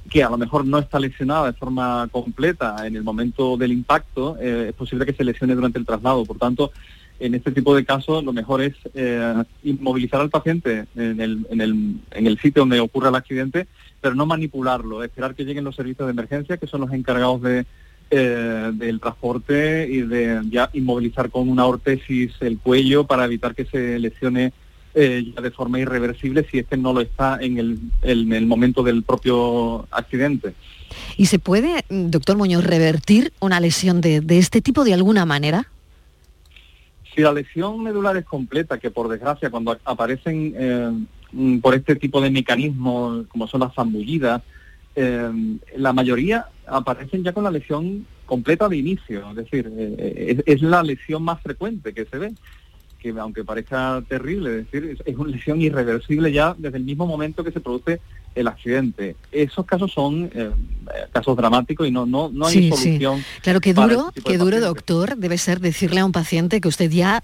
Speaker 18: que a lo mejor no está lesionada de forma completa en el momento del impacto, eh, es posible que se lesione durante el traslado. Por tanto, en este tipo de casos lo mejor es eh, inmovilizar al paciente en el, en, el, en el sitio donde ocurre el accidente, pero no manipularlo, esperar que lleguen los servicios de emergencia, que son los encargados de, eh, del transporte y de ya inmovilizar con una ortesis el cuello para evitar que se lesione eh, ya de forma irreversible si este no lo está en el, en el momento del propio accidente.
Speaker 1: ¿Y se puede, doctor Muñoz, revertir una lesión de, de este tipo de alguna manera?
Speaker 18: Si la lesión medular es completa, que por desgracia cuando aparecen eh, mm, por este tipo de mecanismos, como son las zambullidas, eh, la mayoría aparecen ya con la lesión completa de inicio, es decir, eh, es, es, la lesión más frecuente que se ve, que aunque parezca terrible, es decir, es, es, una lesión irreversible ya desde el mismo momento que se produce el accidente. Esos casos son eh, casos dramáticos y no no no hay
Speaker 1: sí,
Speaker 18: solución.
Speaker 1: Sí. Claro, que duro, este que duro, doctor, debe ser decirle a un paciente que usted ya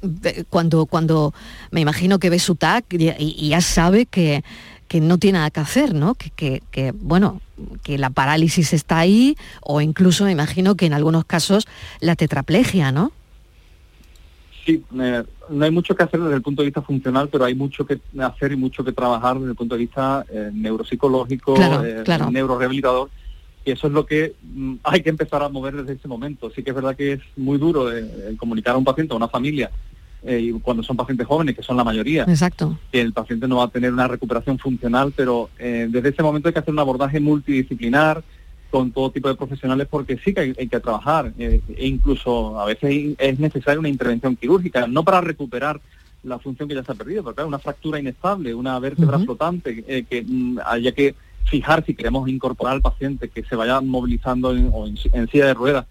Speaker 1: cuando cuando me imagino que ve su TAC y ya sabe que que no tiene nada que hacer, ¿no? Que, que, que, bueno, que la parálisis está ahí o incluso me imagino que en algunos casos la tetraplegia, ¿no?
Speaker 18: Sí, eh, no hay mucho que hacer desde el punto de vista funcional, pero hay mucho que hacer y mucho que trabajar desde el punto de vista eh, neuropsicológico,
Speaker 1: claro, eh, claro.
Speaker 18: neurorehabilitador, y eso es lo que mm, hay que empezar a mover desde ese momento. Sí que es verdad que es muy duro comunicar a un paciente, a una familia, eh, cuando son pacientes jóvenes, que son la mayoría,
Speaker 1: Exacto.
Speaker 18: que el paciente no va a tener una recuperación funcional, pero eh, desde ese momento hay que hacer un abordaje multidisciplinar con todo tipo de profesionales porque sí que hay, hay que trabajar eh, e incluso a veces es necesaria una intervención quirúrgica, no para recuperar la función que ya se ha perdido, porque claro, una fractura inestable, una vértebra uh -huh. flotante, eh, que mm, haya que fijar si queremos incorporar al paciente que se vaya movilizando en, o en, en silla de ruedas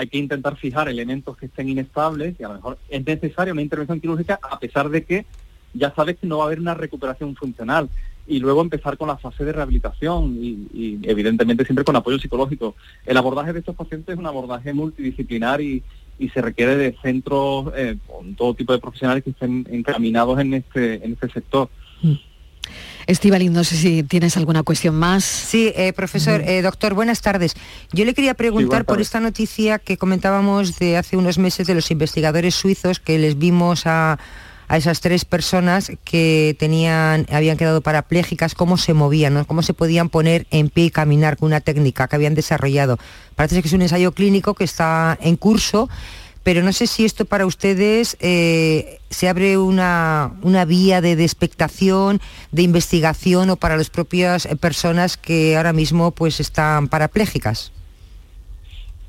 Speaker 18: hay que intentar fijar elementos que estén inestables y a lo mejor es necesaria una intervención quirúrgica a pesar de que ya sabes que no va a haber una recuperación funcional y luego empezar con la fase de rehabilitación y, evidentemente siempre con apoyo psicológico. El abordaje de estos pacientes es un abordaje multidisciplinar y, se requiere de centros eh, con todo tipo de profesionales que estén encaminados en este, este sector.
Speaker 1: Mm. Estivaliz, no sé si tienes alguna cuestión más.
Speaker 8: Sí, eh, profesor, eh, doctor, buenas tardes. Yo le quería preguntar sí, por esta noticia que comentábamos de hace unos meses de los investigadores suizos que les vimos a, a esas tres personas que tenían, habían quedado parapléjicas, cómo se movían, ¿no? cómo se podían poner en pie y caminar con una técnica que habían desarrollado. Parece que es un ensayo clínico que está en curso pero no sé si esto para ustedes eh, se abre una, una, vía de, de, expectación, de investigación o para las propias personas que ahora mismo pues están parapléjicas.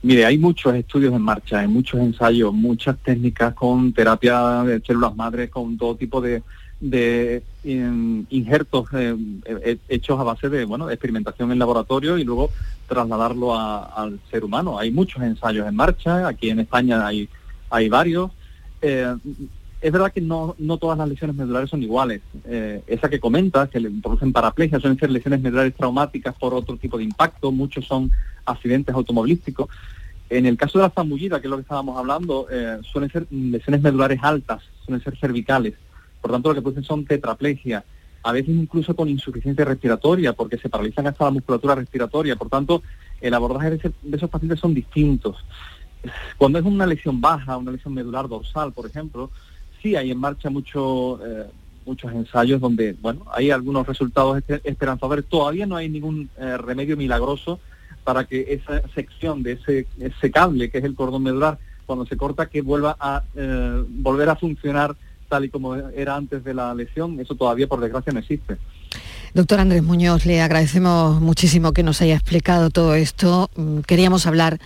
Speaker 18: Mire, hay muchos estudios en marcha, hay muchos ensayos, muchas técnicas con terapia de células madres, con todo tipo de, de in, injertos eh, eh, hechos a base de bueno experimentación en laboratorio y luego trasladarlo a, al ser humano. Hay muchos ensayos en marcha, aquí en España hay, hay varios. Eh, es verdad que no, no todas las lesiones medulares son iguales. Esa que comentas, que le producen paraplegia, suelen ser lesiones medulares traumáticas por otro tipo de impacto, muchos son accidentes automovilísticos. En el caso de la zambullida, que es lo que estábamos hablando, suelen ser lesiones medulares altas, suelen ser cervicales. Por tanto, lo que producen son tetraplegia, a veces incluso con insuficiencia respiratoria, porque se paralizan hasta la musculatura respiratoria. Por tanto, el abordaje de, esos pacientes son distintos. Cuando es una lesión baja, una lesión medular dorsal, por ejemplo, sí hay en marcha mucho, eh, muchos ensayos donde, bueno, hay algunos resultados esperanzadores. Todavía no hay ningún eh, remedio milagroso para que esa sección de ese, ese cable, que es el cordón medular, cuando se corta, que vuelva a eh, volver a funcionar tal y como era antes de la lesión. Eso todavía, por desgracia, no existe.
Speaker 1: Doctor Andrés Muñoz, le agradecemos muchísimo que nos haya explicado todo esto. Mm, queríamos hablar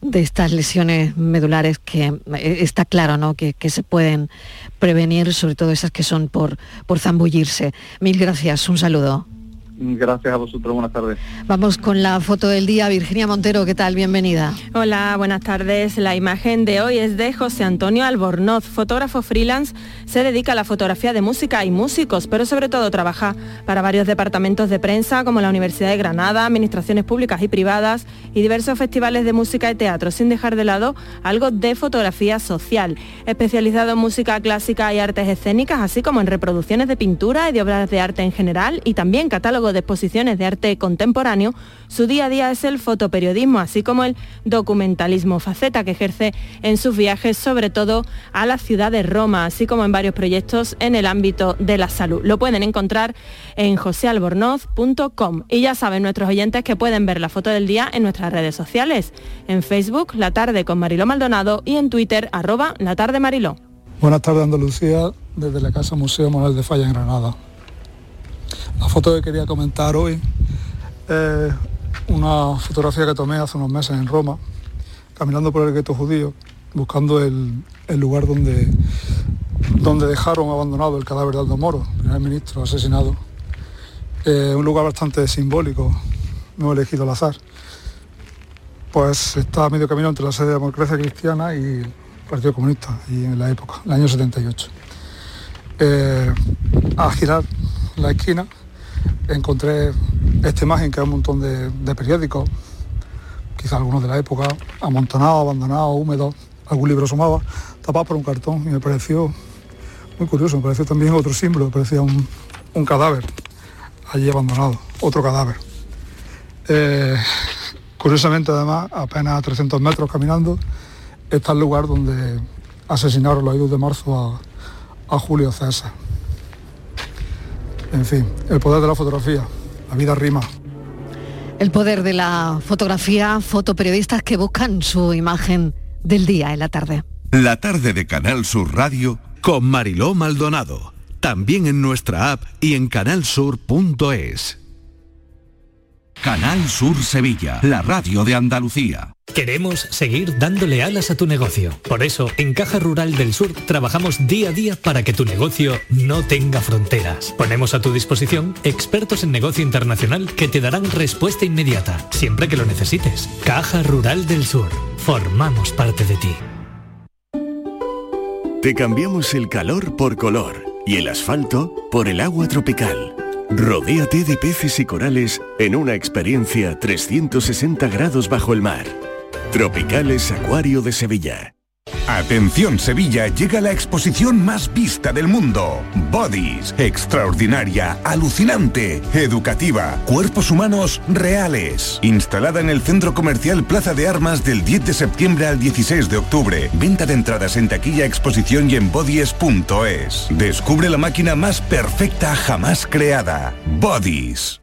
Speaker 1: de estas lesiones medulares que eh, está claro ¿no? que, se pueden prevenir, sobre todo esas que son por, por zambullirse. Mil gracias, un saludo.
Speaker 18: Gracias a vosotros, buenas tardes.
Speaker 1: Vamos con la foto del día. Virginia Montero, ¿qué tal? Bienvenida.
Speaker 19: Hola, buenas tardes. La imagen de hoy es de José Antonio Albornoz, fotógrafo freelance. Se dedica a la fotografía de música y músicos, pero sobre todo trabaja para varios departamentos de prensa como la Universidad de Granada, administraciones públicas y privadas y diversos festivales de música y teatro, sin dejar de lado algo de fotografía social. Especializado en música clásica y artes escénicas, así como en reproducciones de pintura y de obras de arte en general y también catálogo de exposiciones de arte contemporáneo, su día a día es el fotoperiodismo, así como el documentalismo, faceta que ejerce en sus viajes sobre todo a la ciudad de Roma, así como en varios proyectos en el ámbito de la salud. Lo pueden encontrar en josealbornoz.com. Y ya saben nuestros oyentes que pueden ver la foto del día en nuestras redes sociales, en Facebook, La Tarde con Mariló Maldonado y en Twitter, arroba La Tarde Mariló.
Speaker 20: Buenas tardes Andalucía, desde la Casa Museo Manuel de Falla en Granada. La foto que quería comentar hoy es una fotografía que tomé hace unos meses en Roma, caminando por el gueto judío, buscando el, lugar donde, donde dejaron abandonado el cadáver de Aldo Moro, primer ministro asesinado. Eh, un lugar bastante simbólico, no elegido al azar. Pues está a medio camino entre la sede de democracia cristiana y el Partido Comunista, y en la época, el año 78. Eh, a girar la esquina encontré esta imagen que es un montón de, periódicos, quizás algunos de la época, amontonados, abandonados, húmedos, algún libro sumaba, tapado por un cartón y me pareció muy curioso, me pareció también otro símbolo, me parecía un, cadáver allí abandonado, otro cadáver. Eh, curiosamente además, apenas a 300 metros caminando, está el lugar donde asesinaron los 2 de marzo a Julio César. En fin, el poder de la fotografía, la vida rima.
Speaker 1: El poder de la fotografía, fotoperiodistas que buscan su imagen del día en la tarde.
Speaker 2: La tarde de Canal Sur Radio con Mariló Maldonado. También en nuestra app y en canalsur.es. Canal Sur Sevilla, la radio de Andalucía.
Speaker 21: Queremos seguir dándole alas a tu negocio. Por eso, en Caja Rural del Sur trabajamos día a día para que tu negocio no tenga fronteras. Ponemos a tu disposición expertos en negocio internacional que te darán respuesta inmediata, siempre que lo necesites. Caja Rural del Sur. Formamos parte de ti.
Speaker 22: Te cambiamos el calor por color y el asfalto por el agua tropical. Rodéate de peces y corales en una experiencia 360 grados bajo el mar. Tropicales Acuario de Sevilla.
Speaker 23: Atención Sevilla, llega la exposición más vista del mundo. Bodies, extraordinaria, alucinante, educativa, cuerpos humanos reales. Instalada en el Centro Comercial Plaza de Armas del 10 de septiembre al 16 de octubre. Venta de entradas en taquilla, exposición y en bodies.es. Descubre la máquina más perfecta jamás creada. Bodies.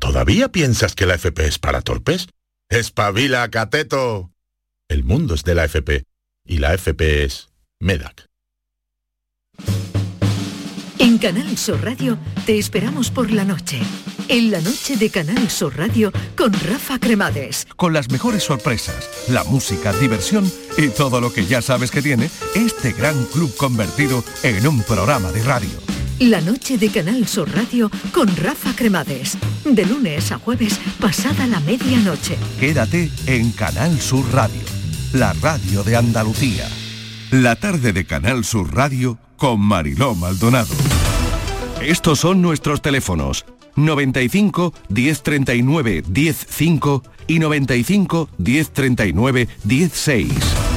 Speaker 24: ¿Todavía piensas que la FP es para torpes? ¡Espabila, cateto! El mundo es de la FP y la FP es MEDAC.
Speaker 25: En Canal Sur Radio te esperamos por la noche. En la noche de Canal Sur Radio con Rafa Cremades.
Speaker 2: Con las mejores sorpresas, la música, diversión y todo lo que ya sabes que tiene este gran club convertido en un programa de radio.
Speaker 25: La noche de Canal Sur Radio con Rafa Cremades. De lunes a jueves, pasada la medianoche.
Speaker 2: Quédate en Canal Sur Radio, la radio de Andalucía. La tarde de Canal Sur Radio con Mariló Maldonado. Estos son nuestros teléfonos 95 1039 105 y 95 1039 16.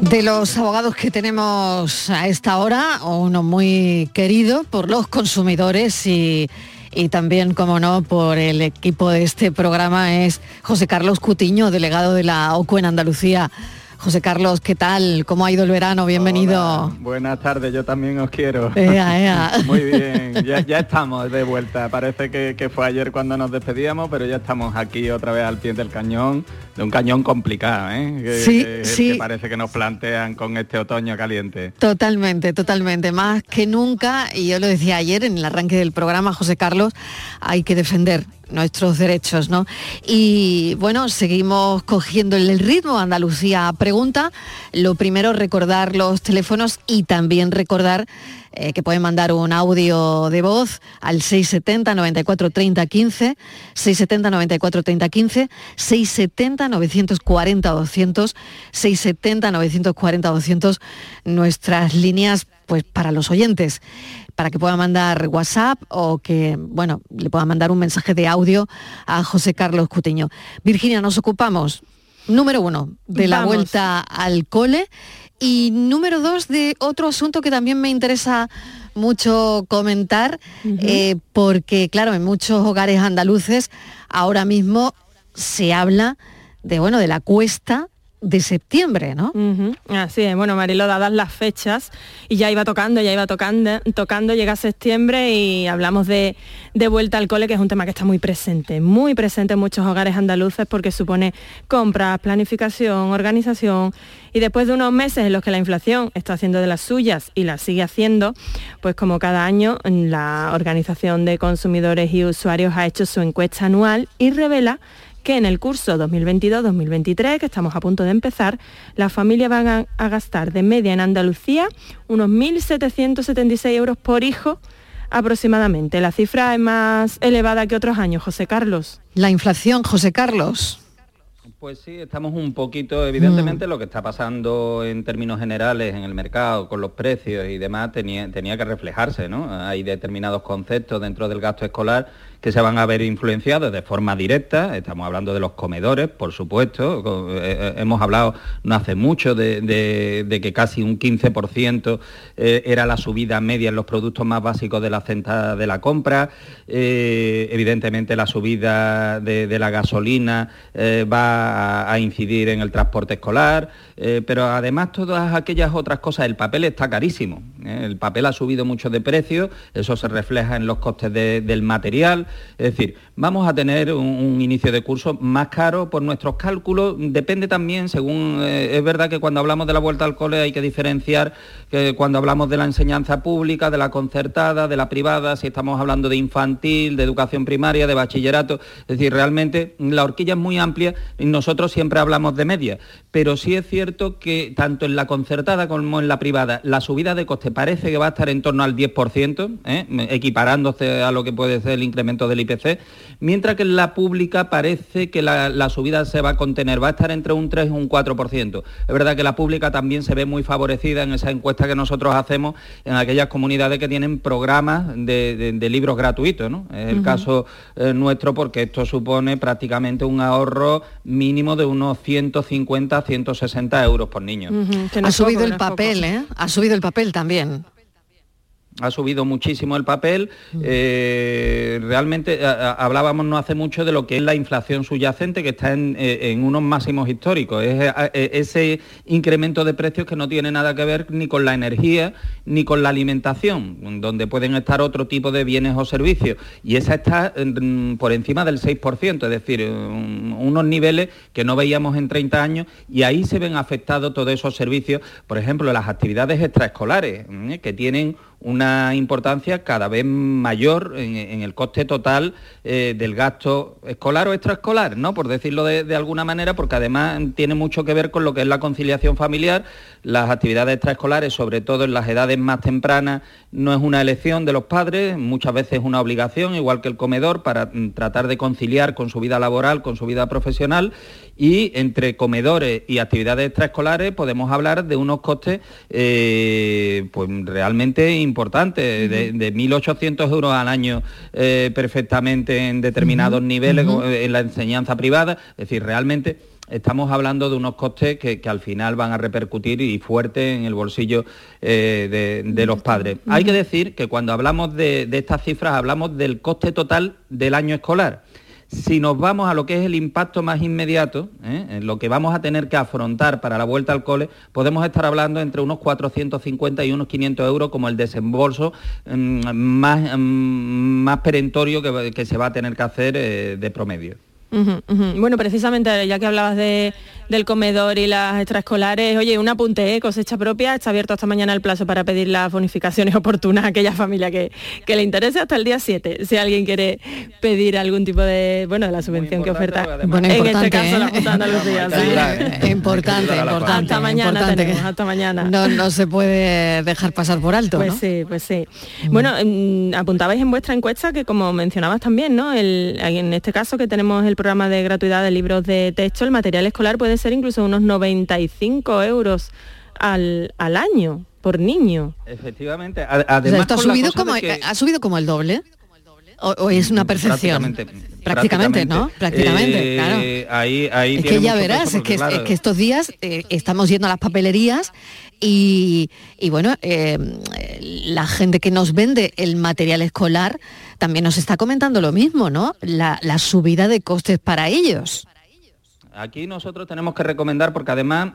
Speaker 1: De los abogados que tenemos a esta hora, uno muy querido por los consumidores y, y también, como no, por el equipo de este programa es José Carlos Cutiño, delegado de la OCU en Andalucía. José Carlos, ¿qué tal? ¿Cómo ha ido el verano? Bienvenido.
Speaker 26: Hola, buenas tardes, yo también os quiero.
Speaker 1: Ea, ea.
Speaker 26: Muy bien, ya, ya, estamos de vuelta. Parece que, que, fue ayer cuando nos despedíamos, pero ya estamos aquí otra vez al pie del cañón, de un cañón complicado, ¿eh? Que,
Speaker 1: sí,
Speaker 26: que,
Speaker 1: sí.
Speaker 26: que parece que nos plantean con este otoño caliente.
Speaker 1: Totalmente, totalmente. Más que nunca, y yo lo decía ayer en el arranque del programa, José Carlos, hay que defender nuestros derechos, ¿no? Y bueno, seguimos cogiendo el ritmo. Andalucía pregunta. Lo primero, recordar los teléfonos y también recordar eh, que pueden mandar un audio de voz al 670 94 30 15, 670 94 30 15, 670 940 200, 670 940 200, nuestras líneas pues para los oyentes para que pueda mandar WhatsApp o que, bueno, le pueda mandar un mensaje de audio a José Carlos Cutiño. Virginia, nos ocupamos, número uno, de la
Speaker 19: Vamos.
Speaker 1: vuelta al cole y número dos, de otro asunto que también me interesa mucho comentar, eh, porque claro, en muchos hogares andaluces ahora mismo se habla de, bueno, de la cuesta de septiembre, ¿no?
Speaker 19: Ujú, Así es, bueno, Marilo, dadas las fechas, y ya iba tocando, ya iba tocando, tocando, llega septiembre y hablamos de, de vuelta al cole, que es un tema que está muy presente, muy presente en muchos hogares andaluces porque supone compras, planificación, organización, y después de unos meses en los que la inflación está haciendo de las suyas y las sigue haciendo, pues como cada año la Organización de Consumidores y Usuarios ha hecho su encuesta anual y revela que en el curso 2022-2023, que estamos a punto de empezar, las familias van a, a gastar de media en Andalucía unos 1.776 euros por hijo aproximadamente. La cifra es más elevada que otros años, José Carlos.
Speaker 1: La inflación, José Carlos.
Speaker 26: Pues sí, estamos un poquito, evidentemente lo que está pasando en términos generales en el mercado con los precios y demás tenía, tenía que reflejarse, ¿no? Hay determinados conceptos dentro del gasto escolar que se van a ver influenciados de forma directa, estamos hablando de los comedores, por supuesto, eh, eh, hemos hablado no hace mucho de, que casi un 15% eh, era la subida media en los productos más básicos de la cesta de la compra, evidentemente la subida de, la gasolina va a, incidir en el transporte escolar, pero además todas aquellas otras cosas, el papel está carísimo, el papel ha subido mucho de precio, eso se refleja en los costes de- del material, es decir, vamos a tener un, inicio de curso más caro por nuestros cálculos, depende también, según, eh, es verdad que cuando hablamos de la vuelta al cole hay que diferenciar cuando hablamos de la enseñanza pública, de la concertada, de la privada, si estamos hablando de infantil, de educación primaria, de bachillerato, es decir, realmente la horquilla es muy amplia y nosotros siempre hablamos de media, pero sí es cierto que tanto en la concertada como en la privada, la subida de coste parece que va a estar en torno al 10%, ¿eh? equiparándose a lo que puede ser el incremento del IPC, mientras que en la pública parece que la, la subida se va a contener, va a estar entre un 3 y un 4%. Es verdad que la pública también se ve muy favorecida en esa encuesta que nosotros hacemos en aquellas comunidades que tienen programas de, de- de libros gratuitos, ¿no? Es el caso eh, nuestro porque esto supone prácticamente un ahorro mínimo de unos 150 a 160 euros por niño.
Speaker 1: ha subido el papel, ¿eh? Ha subido el papel también.
Speaker 26: Ha subido muchísimo el papel. Eh, realmente a- hablábamos no hace mucho de lo que es la inflación subyacente, que está en, eh, en unos máximos históricos. Es eh, eh, ese incremento de precios que no tiene nada que ver ni con la energía ni con la alimentación, donde pueden estar otro tipo de bienes o servicios. Y esa está por encima del 6%, es decir, un- unos niveles que no veíamos en 30 años y ahí se ven afectados todos esos servicios, por ejemplo, las actividades extraescolares, mm, que tienen una importancia cada vez mayor en, el coste total eh, del gasto escolar o extraescolar, ¿no? Por decirlo de, alguna manera, porque además tiene mucho que ver con lo que es la conciliación familiar, las actividades extraescolares, sobre todo en las edades más tempranas, no es una elección de los padres, muchas veces es una obligación, igual que el comedor, para mm, tratar de conciliar con su vida laboral, con su vida profesional, y entre comedores y actividades extraescolares podemos hablar de unos costes eh, pues realmente importantes, de, 1.800 euros al año eh, perfectamente en determinados niveles en la enseñanza privada, es decir, realmente estamos hablando de unos costes que, al final van a repercutir y fuerte en el bolsillo eh, de, los padres. Hay que decir que cuando hablamos de, estas cifras hablamos del coste total del año escolar. Si nos vamos a lo que es el impacto más inmediato, ¿eh? en lo que vamos a tener que afrontar para la vuelta al cole, podemos estar hablando entre unos 450 y unos 500 euros como el desembolso mm, más, mm, más perentorio que, se va a tener que hacer eh, de promedio.
Speaker 19: Bueno, precisamente ya que hablabas de, del comedor y las extraescolares, oye, un apunte, ¿eh? cosecha propia, está abierto hasta mañana el plazo para pedir las bonificaciones oportunas a aquella familia que, que le interese hasta el día 7, si alguien quiere pedir algún tipo de, bueno, de la subvención que oferta.
Speaker 1: Bueno,
Speaker 19: en
Speaker 1: este
Speaker 19: caso la
Speaker 1: ¿eh? Junta
Speaker 19: Andalucía.
Speaker 1: Importante, importante.
Speaker 19: Hasta mañana hasta mañana.
Speaker 1: No, no se puede dejar pasar por alto,
Speaker 19: Pues sí, pues sí. Bueno, mm, apuntabais en vuestra encuesta que como mencionabas también, ¿no? El, en este caso que tenemos el programa de gratuidad de libros de texto, el material escolar puede ser incluso unos 95 euros al, año por niño.
Speaker 26: Efectivamente. Además,
Speaker 1: ha, subido como, ¿Ha subido como el doble? ¿O, es una percepción? Prácticamente, ¿no? Prácticamente,
Speaker 26: eh, claro. Ahí, ahí
Speaker 1: es que ya verás, es, que, estos días eh, estamos yendo a las papelerías y, bueno, eh, la gente que nos vende el material escolar también nos está comentando lo mismo, ¿no? la subida de costes para ellos.
Speaker 26: Aquí nosotros tenemos que recomendar, porque además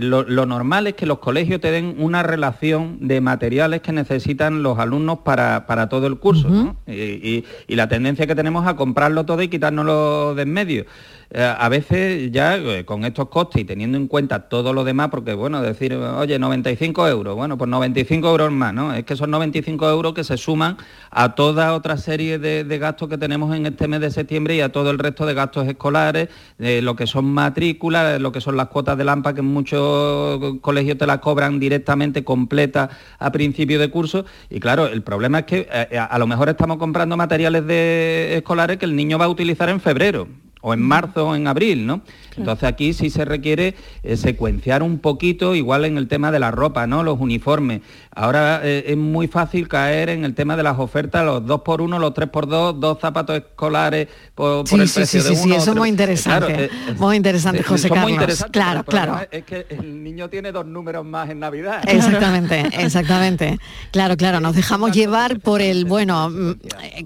Speaker 26: lo, normal es que los colegios te den una relación de materiales que necesitan los alumnos para, todo el curso, y, y, la tendencia que tenemos a comprarlo todo y quitárnoslo de en medio. Eh, a veces ya eh, con estos costes y teniendo en cuenta todo lo demás, porque bueno, decir, oye, 95 euros, bueno, pues 95 euros más, ¿no? Es que son 95 euros que se suman a toda otra serie de, gastos que tenemos en este mes de septiembre y a todo el resto de gastos escolares, lo que son matrículas, lo que son las cuotas de LAMPA, que en muchos colegios te las cobran directamente completa a principio de curso. Y claro, el problema es que eh, a, lo mejor estamos comprando materiales de, escolares que el niño va a utilizar en febrero o en marzo o en abril, ¿no? Entonces aquí sí se requiere eh, secuenciar un poquito, igual en el tema de la ropa, ¿no? Los uniformes. Ahora eh, es muy fácil caer en el tema de las ofertas, los 2 por 1 los 3 por 2 dos zapatos escolares por, el precio de uno.
Speaker 1: Sí, eso es muy interesante. Eh, muy interesante, José Carlos. claro, claro.
Speaker 26: Es que el niño tiene dos números más en Navidad.
Speaker 1: Exactamente, exactamente. Claro, claro, nos dejamos llevar por el, bueno, mm,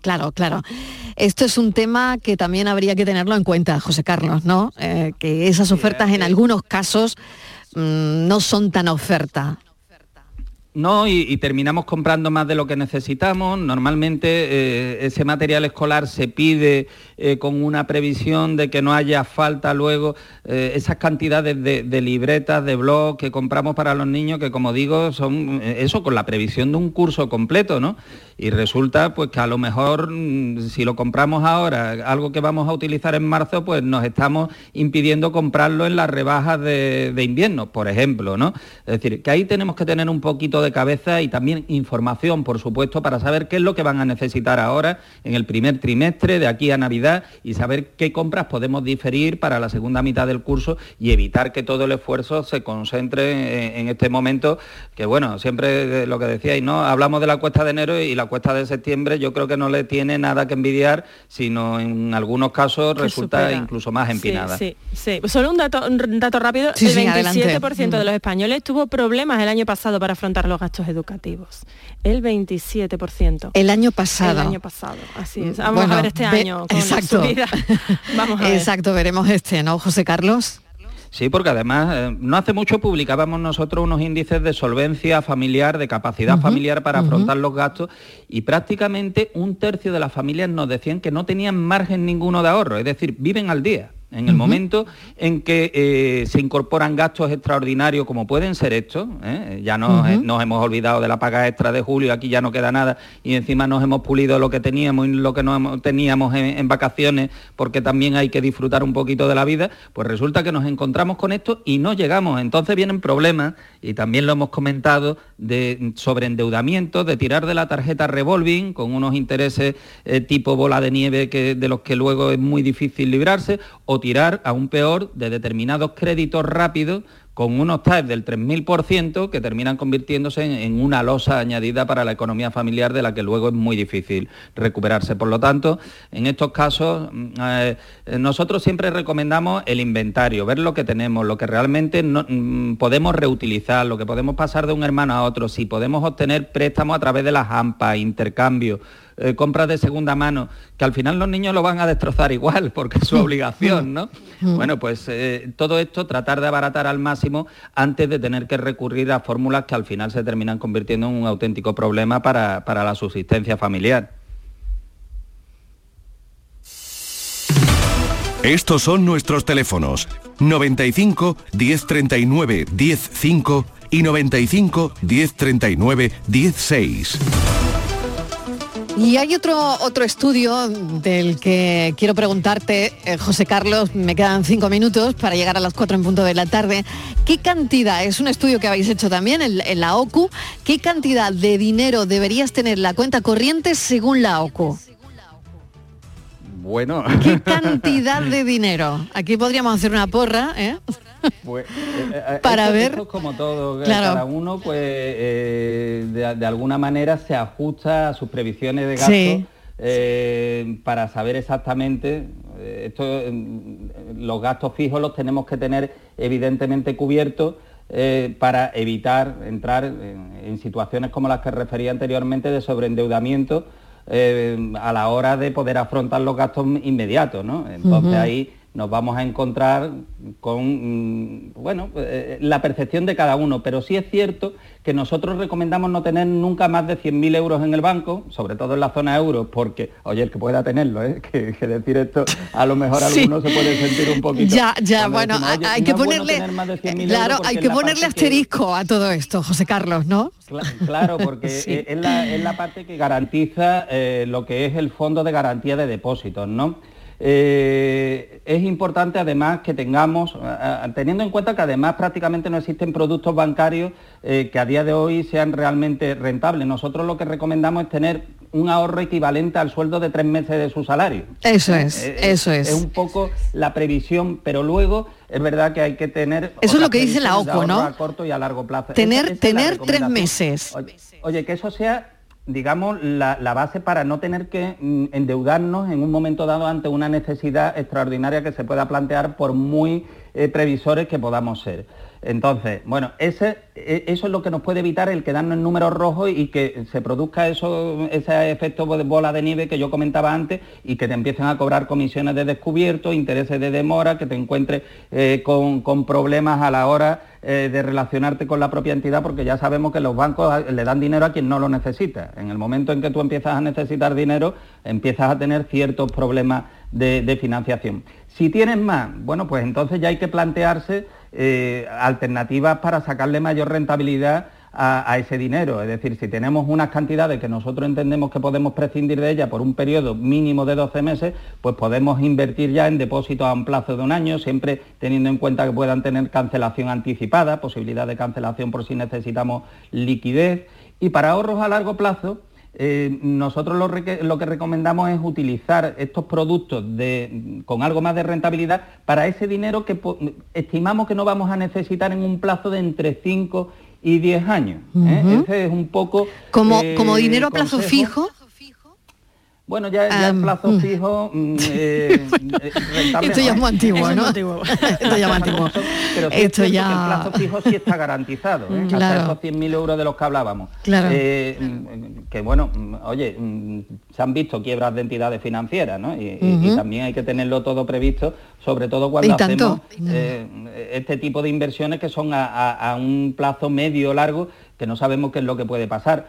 Speaker 1: claro, claro. Esto es un tema que también habría que tenerlo en cuenta, José Carlos, ¿no? Eh, que esas ofertas en algunos casos mm, no son tan oferta.
Speaker 26: No, y, terminamos comprando más de lo que necesitamos. Normalmente eh, ese material escolar se pide eh, con una previsión de que no haya falta luego eh, esas cantidades de, libretas, de blog que compramos para los niños, que como digo, son eso con la previsión de un curso completo, ¿no? Y resulta pues que a lo mejor mm, si lo compramos ahora, algo que vamos a utilizar en marzo, pues nos estamos impidiendo comprarlo en las rebajas de invierno, por ejemplo, ¿no? Es decir, que ahí tenemos que tener un poquito de cabeza y también información, por supuesto, para saber qué es lo que van a necesitar ahora en el primer trimestre de aquí a Navidad y saber qué compras podemos diferir para la segunda mitad del curso y evitar que todo el esfuerzo se concentre en, este momento, que bueno, siempre lo que decíais, ¿no? Hablamos de la cuesta de enero y la cuesta de septiembre yo creo que no le tiene nada que envidiar, sino en algunos casos resulta incluso más empinada.
Speaker 19: Sí, sí, Solo un dato, un dato rápido, el 27% de los españoles tuvo problemas el año pasado para afrontar los gastos educativos. El 27%.
Speaker 1: El año pasado. El
Speaker 19: año pasado, así es. Vamos a ver este año con exacto.
Speaker 1: Vamos a ver. Exacto, veremos este, ¿no, José Carlos?
Speaker 26: Sí, porque además eh, no hace mucho publicábamos nosotros unos índices de solvencia familiar, de capacidad familiar para afrontar los gastos y prácticamente un tercio de las familias nos decían que no tenían margen ninguno de ahorro, es decir, viven al día. En el momento en que eh, se incorporan gastos extraordinarios como pueden ser estos, ¿eh? ya nos, eh, nos, hemos olvidado de la paga extra de julio, aquí ya no queda nada y encima nos hemos pulido lo que teníamos y lo que no teníamos en, en, vacaciones porque también hay que disfrutar un poquito de la vida, pues resulta que nos encontramos con esto y no llegamos. Entonces vienen problemas, y también lo hemos comentado, de sobreendeudamiento, de tirar de la tarjeta revolving con unos intereses tipo bola de nieve que, de los que luego es muy difícil librarse, o tirar, aún peor, de determinados créditos rápidos con unos TAEs del 3.000% que terminan convirtiéndose en, una losa añadida para la economía familiar de la que luego es muy difícil recuperarse. Por lo tanto, en estos casos, mm, eh, nosotros siempre recomendamos el inventario, ver lo que tenemos, lo que realmente no, mm, podemos reutilizar, lo que podemos pasar de un hermano a otro, si podemos obtener préstamos a través de las AMPA, intercambio eh, compras de segunda mano, que al final los niños lo van a destrozar igual, porque es su obligación, ¿no? Bueno, pues eh, todo esto tratar de abaratar al máximo antes de tener que recurrir a fórmulas que al final se terminan convirtiendo en un auténtico problema para, para la subsistencia familiar.
Speaker 2: Estos son nuestros teléfonos 95 1039 105 y 95 1039 16.
Speaker 1: Y hay otro, otro estudio del que quiero preguntarte, eh, José Carlos, me quedan cinco minutos para llegar a las cuatro en punto de la tarde. ¿Qué cantidad, es un estudio que habéis hecho también en, en la OCU, qué cantidad de dinero deberías tener la cuenta corriente según la OCU?
Speaker 26: Bueno.
Speaker 1: ¿Qué cantidad de dinero? Aquí podríamos hacer una porra, ¿eh?
Speaker 26: Pues, eh, eh,
Speaker 1: para
Speaker 26: esto,
Speaker 1: ver
Speaker 26: como todo
Speaker 1: Claro.
Speaker 26: cada uno pues eh, de, de alguna manera se ajusta a sus previsiones de gasto
Speaker 1: Sí.
Speaker 26: eh, para saber exactamente eh, esto eh, los gastos fijos los tenemos que tener evidentemente cubiertos eh, para evitar entrar en, en situaciones como las que refería anteriormente de sobreendeudamiento eh, a la hora de poder afrontar los gastos inmediatos, ¿no? Entonces ahí nos vamos a encontrar con, mm, bueno, eh, la percepción de cada uno, pero sí es cierto que nosotros recomendamos no tener nunca más de 100.000 euros en el banco, sobre todo en la zona euro, porque, oye, el que pueda tenerlo, ¿eh? que, que decir esto, a lo mejor
Speaker 1: Sí.
Speaker 26: alguno se puede sentir un poquito...
Speaker 1: Ya, ya, bueno,
Speaker 26: decimos,
Speaker 1: hay,
Speaker 26: "Oye,
Speaker 1: hay
Speaker 26: no
Speaker 1: que
Speaker 26: bueno
Speaker 1: ponerle,
Speaker 26: tener más de 100.000 euros
Speaker 1: claro, hay que ponerle
Speaker 26: que-
Speaker 1: asterisco a todo esto, José Carlos, ¿no?
Speaker 26: Cla- Claro, porque
Speaker 1: Sí.
Speaker 26: eh, es, la, es la parte que garantiza eh, lo que es el fondo de garantía de depósitos, ¿no? Eh, es importante además que tengamos, teniendo en cuenta que además prácticamente no existen productos bancarios eh, que a día de hoy sean realmente rentables. Nosotros lo que recomendamos es tener un ahorro equivalente al sueldo de tres meses de su salario.
Speaker 1: Eso es,
Speaker 26: Eh,
Speaker 1: eso es.
Speaker 26: Es un poco la previsión, pero luego es verdad que hay que tener...
Speaker 1: Eso es lo que dice la OCU, ¿no?
Speaker 26: A corto y a largo plazo.
Speaker 1: Tener,
Speaker 26: Esa- esa es la
Speaker 1: tener tres meses.
Speaker 26: Oye, oye, que eso sea, digamos, la, la base para no tener que mm, endeudarnos en un momento dado ante una necesidad extraordinaria que se pueda plantear por muy eh, previsores que podamos ser. Entonces, bueno, ese, e- eso es lo que nos puede evitar el quedarnos en números rojos y que se produzca eso, ese efecto de bola de nieve que yo comentaba antes y que te empiecen a cobrar comisiones de descubierto, intereses de demora, que te encuentres eh, con, con problemas a la hora eh, de relacionarte con la propia entidad, porque ya sabemos que los bancos a- le dan dinero a quien no lo necesita. En el momento en que tú empiezas a necesitar dinero, empiezas a tener ciertos problemas de, de financiación. Si tienes más, bueno, pues entonces ya hay que plantearse eh, alternativas para sacarle mayor rentabilidad a, a ese dinero. Es decir, si tenemos unas cantidades que nosotros entendemos que podemos prescindir de ella por un periodo mínimo de 12 meses, pues podemos invertir ya en depósitos a un plazo de un año, siempre teniendo en cuenta que puedan tener cancelación anticipada, posibilidad de cancelación por si necesitamos liquidez. Y para ahorros a largo plazo, eh, nosotros lo, que recomendamos es utilizar estos productos de- con algo más de rentabilidad para ese dinero que estimamos que no vamos a necesitar en un plazo de entre 5 y 10 años. ¿eh? Ese es un poco...
Speaker 1: Como,
Speaker 26: eh,
Speaker 1: como dinero a plazo
Speaker 26: consejo.
Speaker 1: fijo.
Speaker 26: Bueno, ya, ya en plazo fijo... mm, eh,
Speaker 1: Esto ya es muy antiguo, ¿no?
Speaker 26: es
Speaker 1: Esto ya es muy antiguo.
Speaker 26: Pero sí es
Speaker 1: Esto ya-
Speaker 26: que el plazo fijo sí está garantizado, ¿eh?
Speaker 1: Claro.
Speaker 26: hasta esos 100.000 euros de los que hablábamos.
Speaker 1: Claro.
Speaker 26: Eh, mm, que bueno, mm, oye, mm, se han visto quiebras de entidades financieras, ¿no? Y, también hay que tenerlo todo previsto, sobre todo cuando hacemos eh, este tipo de inversiones que son a, a- a un plazo medio largo que no sabemos qué es lo que puede pasar.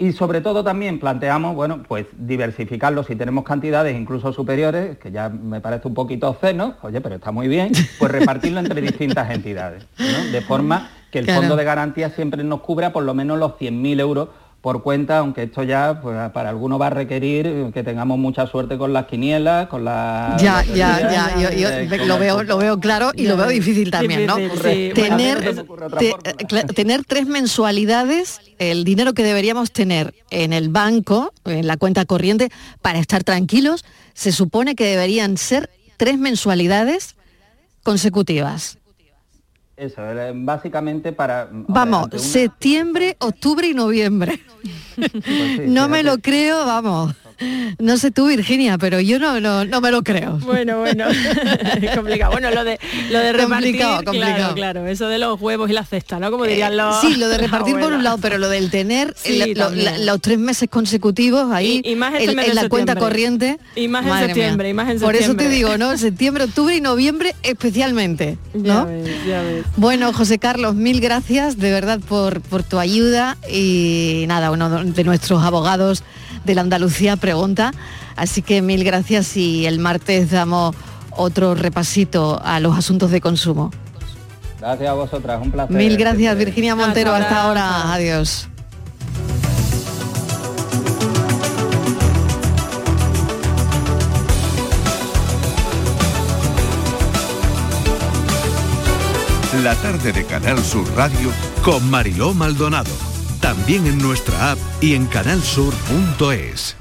Speaker 26: Y sobre todo también planteamos, bueno, pues diversificarlo si tenemos cantidades incluso superiores, que ya me parece un poquito obsceno, oye, pero está muy bien, pues repartirlo entre distintas entidades, ¿no? De forma que el
Speaker 1: Claro.
Speaker 26: fondo de garantía siempre nos cubra por lo menos los 100.000 euros por cuenta, aunque esto ya pues, para algunos va a requerir que tengamos mucha suerte con las quinielas, con la...
Speaker 1: Ya, ya, ya, yo, yo
Speaker 26: eh,
Speaker 1: lo veo, lo veo claro y lo veo difícil también, ¿no?
Speaker 26: Sí.
Speaker 1: Tener,
Speaker 26: Bueno,
Speaker 1: te- tener tres mensualidades, el dinero que deberíamos tener en el banco, en la cuenta corriente, para estar tranquilos, se supone que deberían ser tres mensualidades consecutivas.
Speaker 26: Eso, eh, básicamente para...
Speaker 1: Vamos,
Speaker 26: ante una-
Speaker 1: septiembre, octubre y noviembre. no me lo creo, vamos. No sé tú, Virginia, pero yo no, no, no me lo creo.
Speaker 19: Bueno, bueno, es complicado. Bueno, lo de, lo de repartir,
Speaker 1: Complicado, complicado.
Speaker 19: claro, claro, eso de los huevos y la cesta, ¿no? Como dirían los...
Speaker 1: Sí, lo de repartir por un lado, pero lo del tener
Speaker 19: Sí,
Speaker 1: el- lo-
Speaker 19: también.
Speaker 1: la- los tres meses consecutivos ahí
Speaker 19: Y- y más este
Speaker 1: en, la cuenta
Speaker 19: septiembre.
Speaker 1: corriente.
Speaker 19: Y más en septiembre, y más en
Speaker 1: Por eso te
Speaker 19: septiembre.
Speaker 1: digo, ¿no? Septiembre, octubre y noviembre especialmente,
Speaker 19: Ya ves, ya ves.
Speaker 1: Bueno, José Carlos, mil gracias de verdad por, por tu ayuda y nada, uno de nuestros abogados de la Andalucía pregunta, así que mil gracias y el martes damos otro repasito a los asuntos de consumo.
Speaker 26: Gracias a vosotras, un placer.
Speaker 1: Mil gracias,
Speaker 26: siempre.
Speaker 1: Virginia Montero.
Speaker 26: Hasta
Speaker 1: ahora. Adiós.
Speaker 2: La tarde de Canal Sur Radio con Mariló Maldonado. También en nuestra app y en canalsur.es.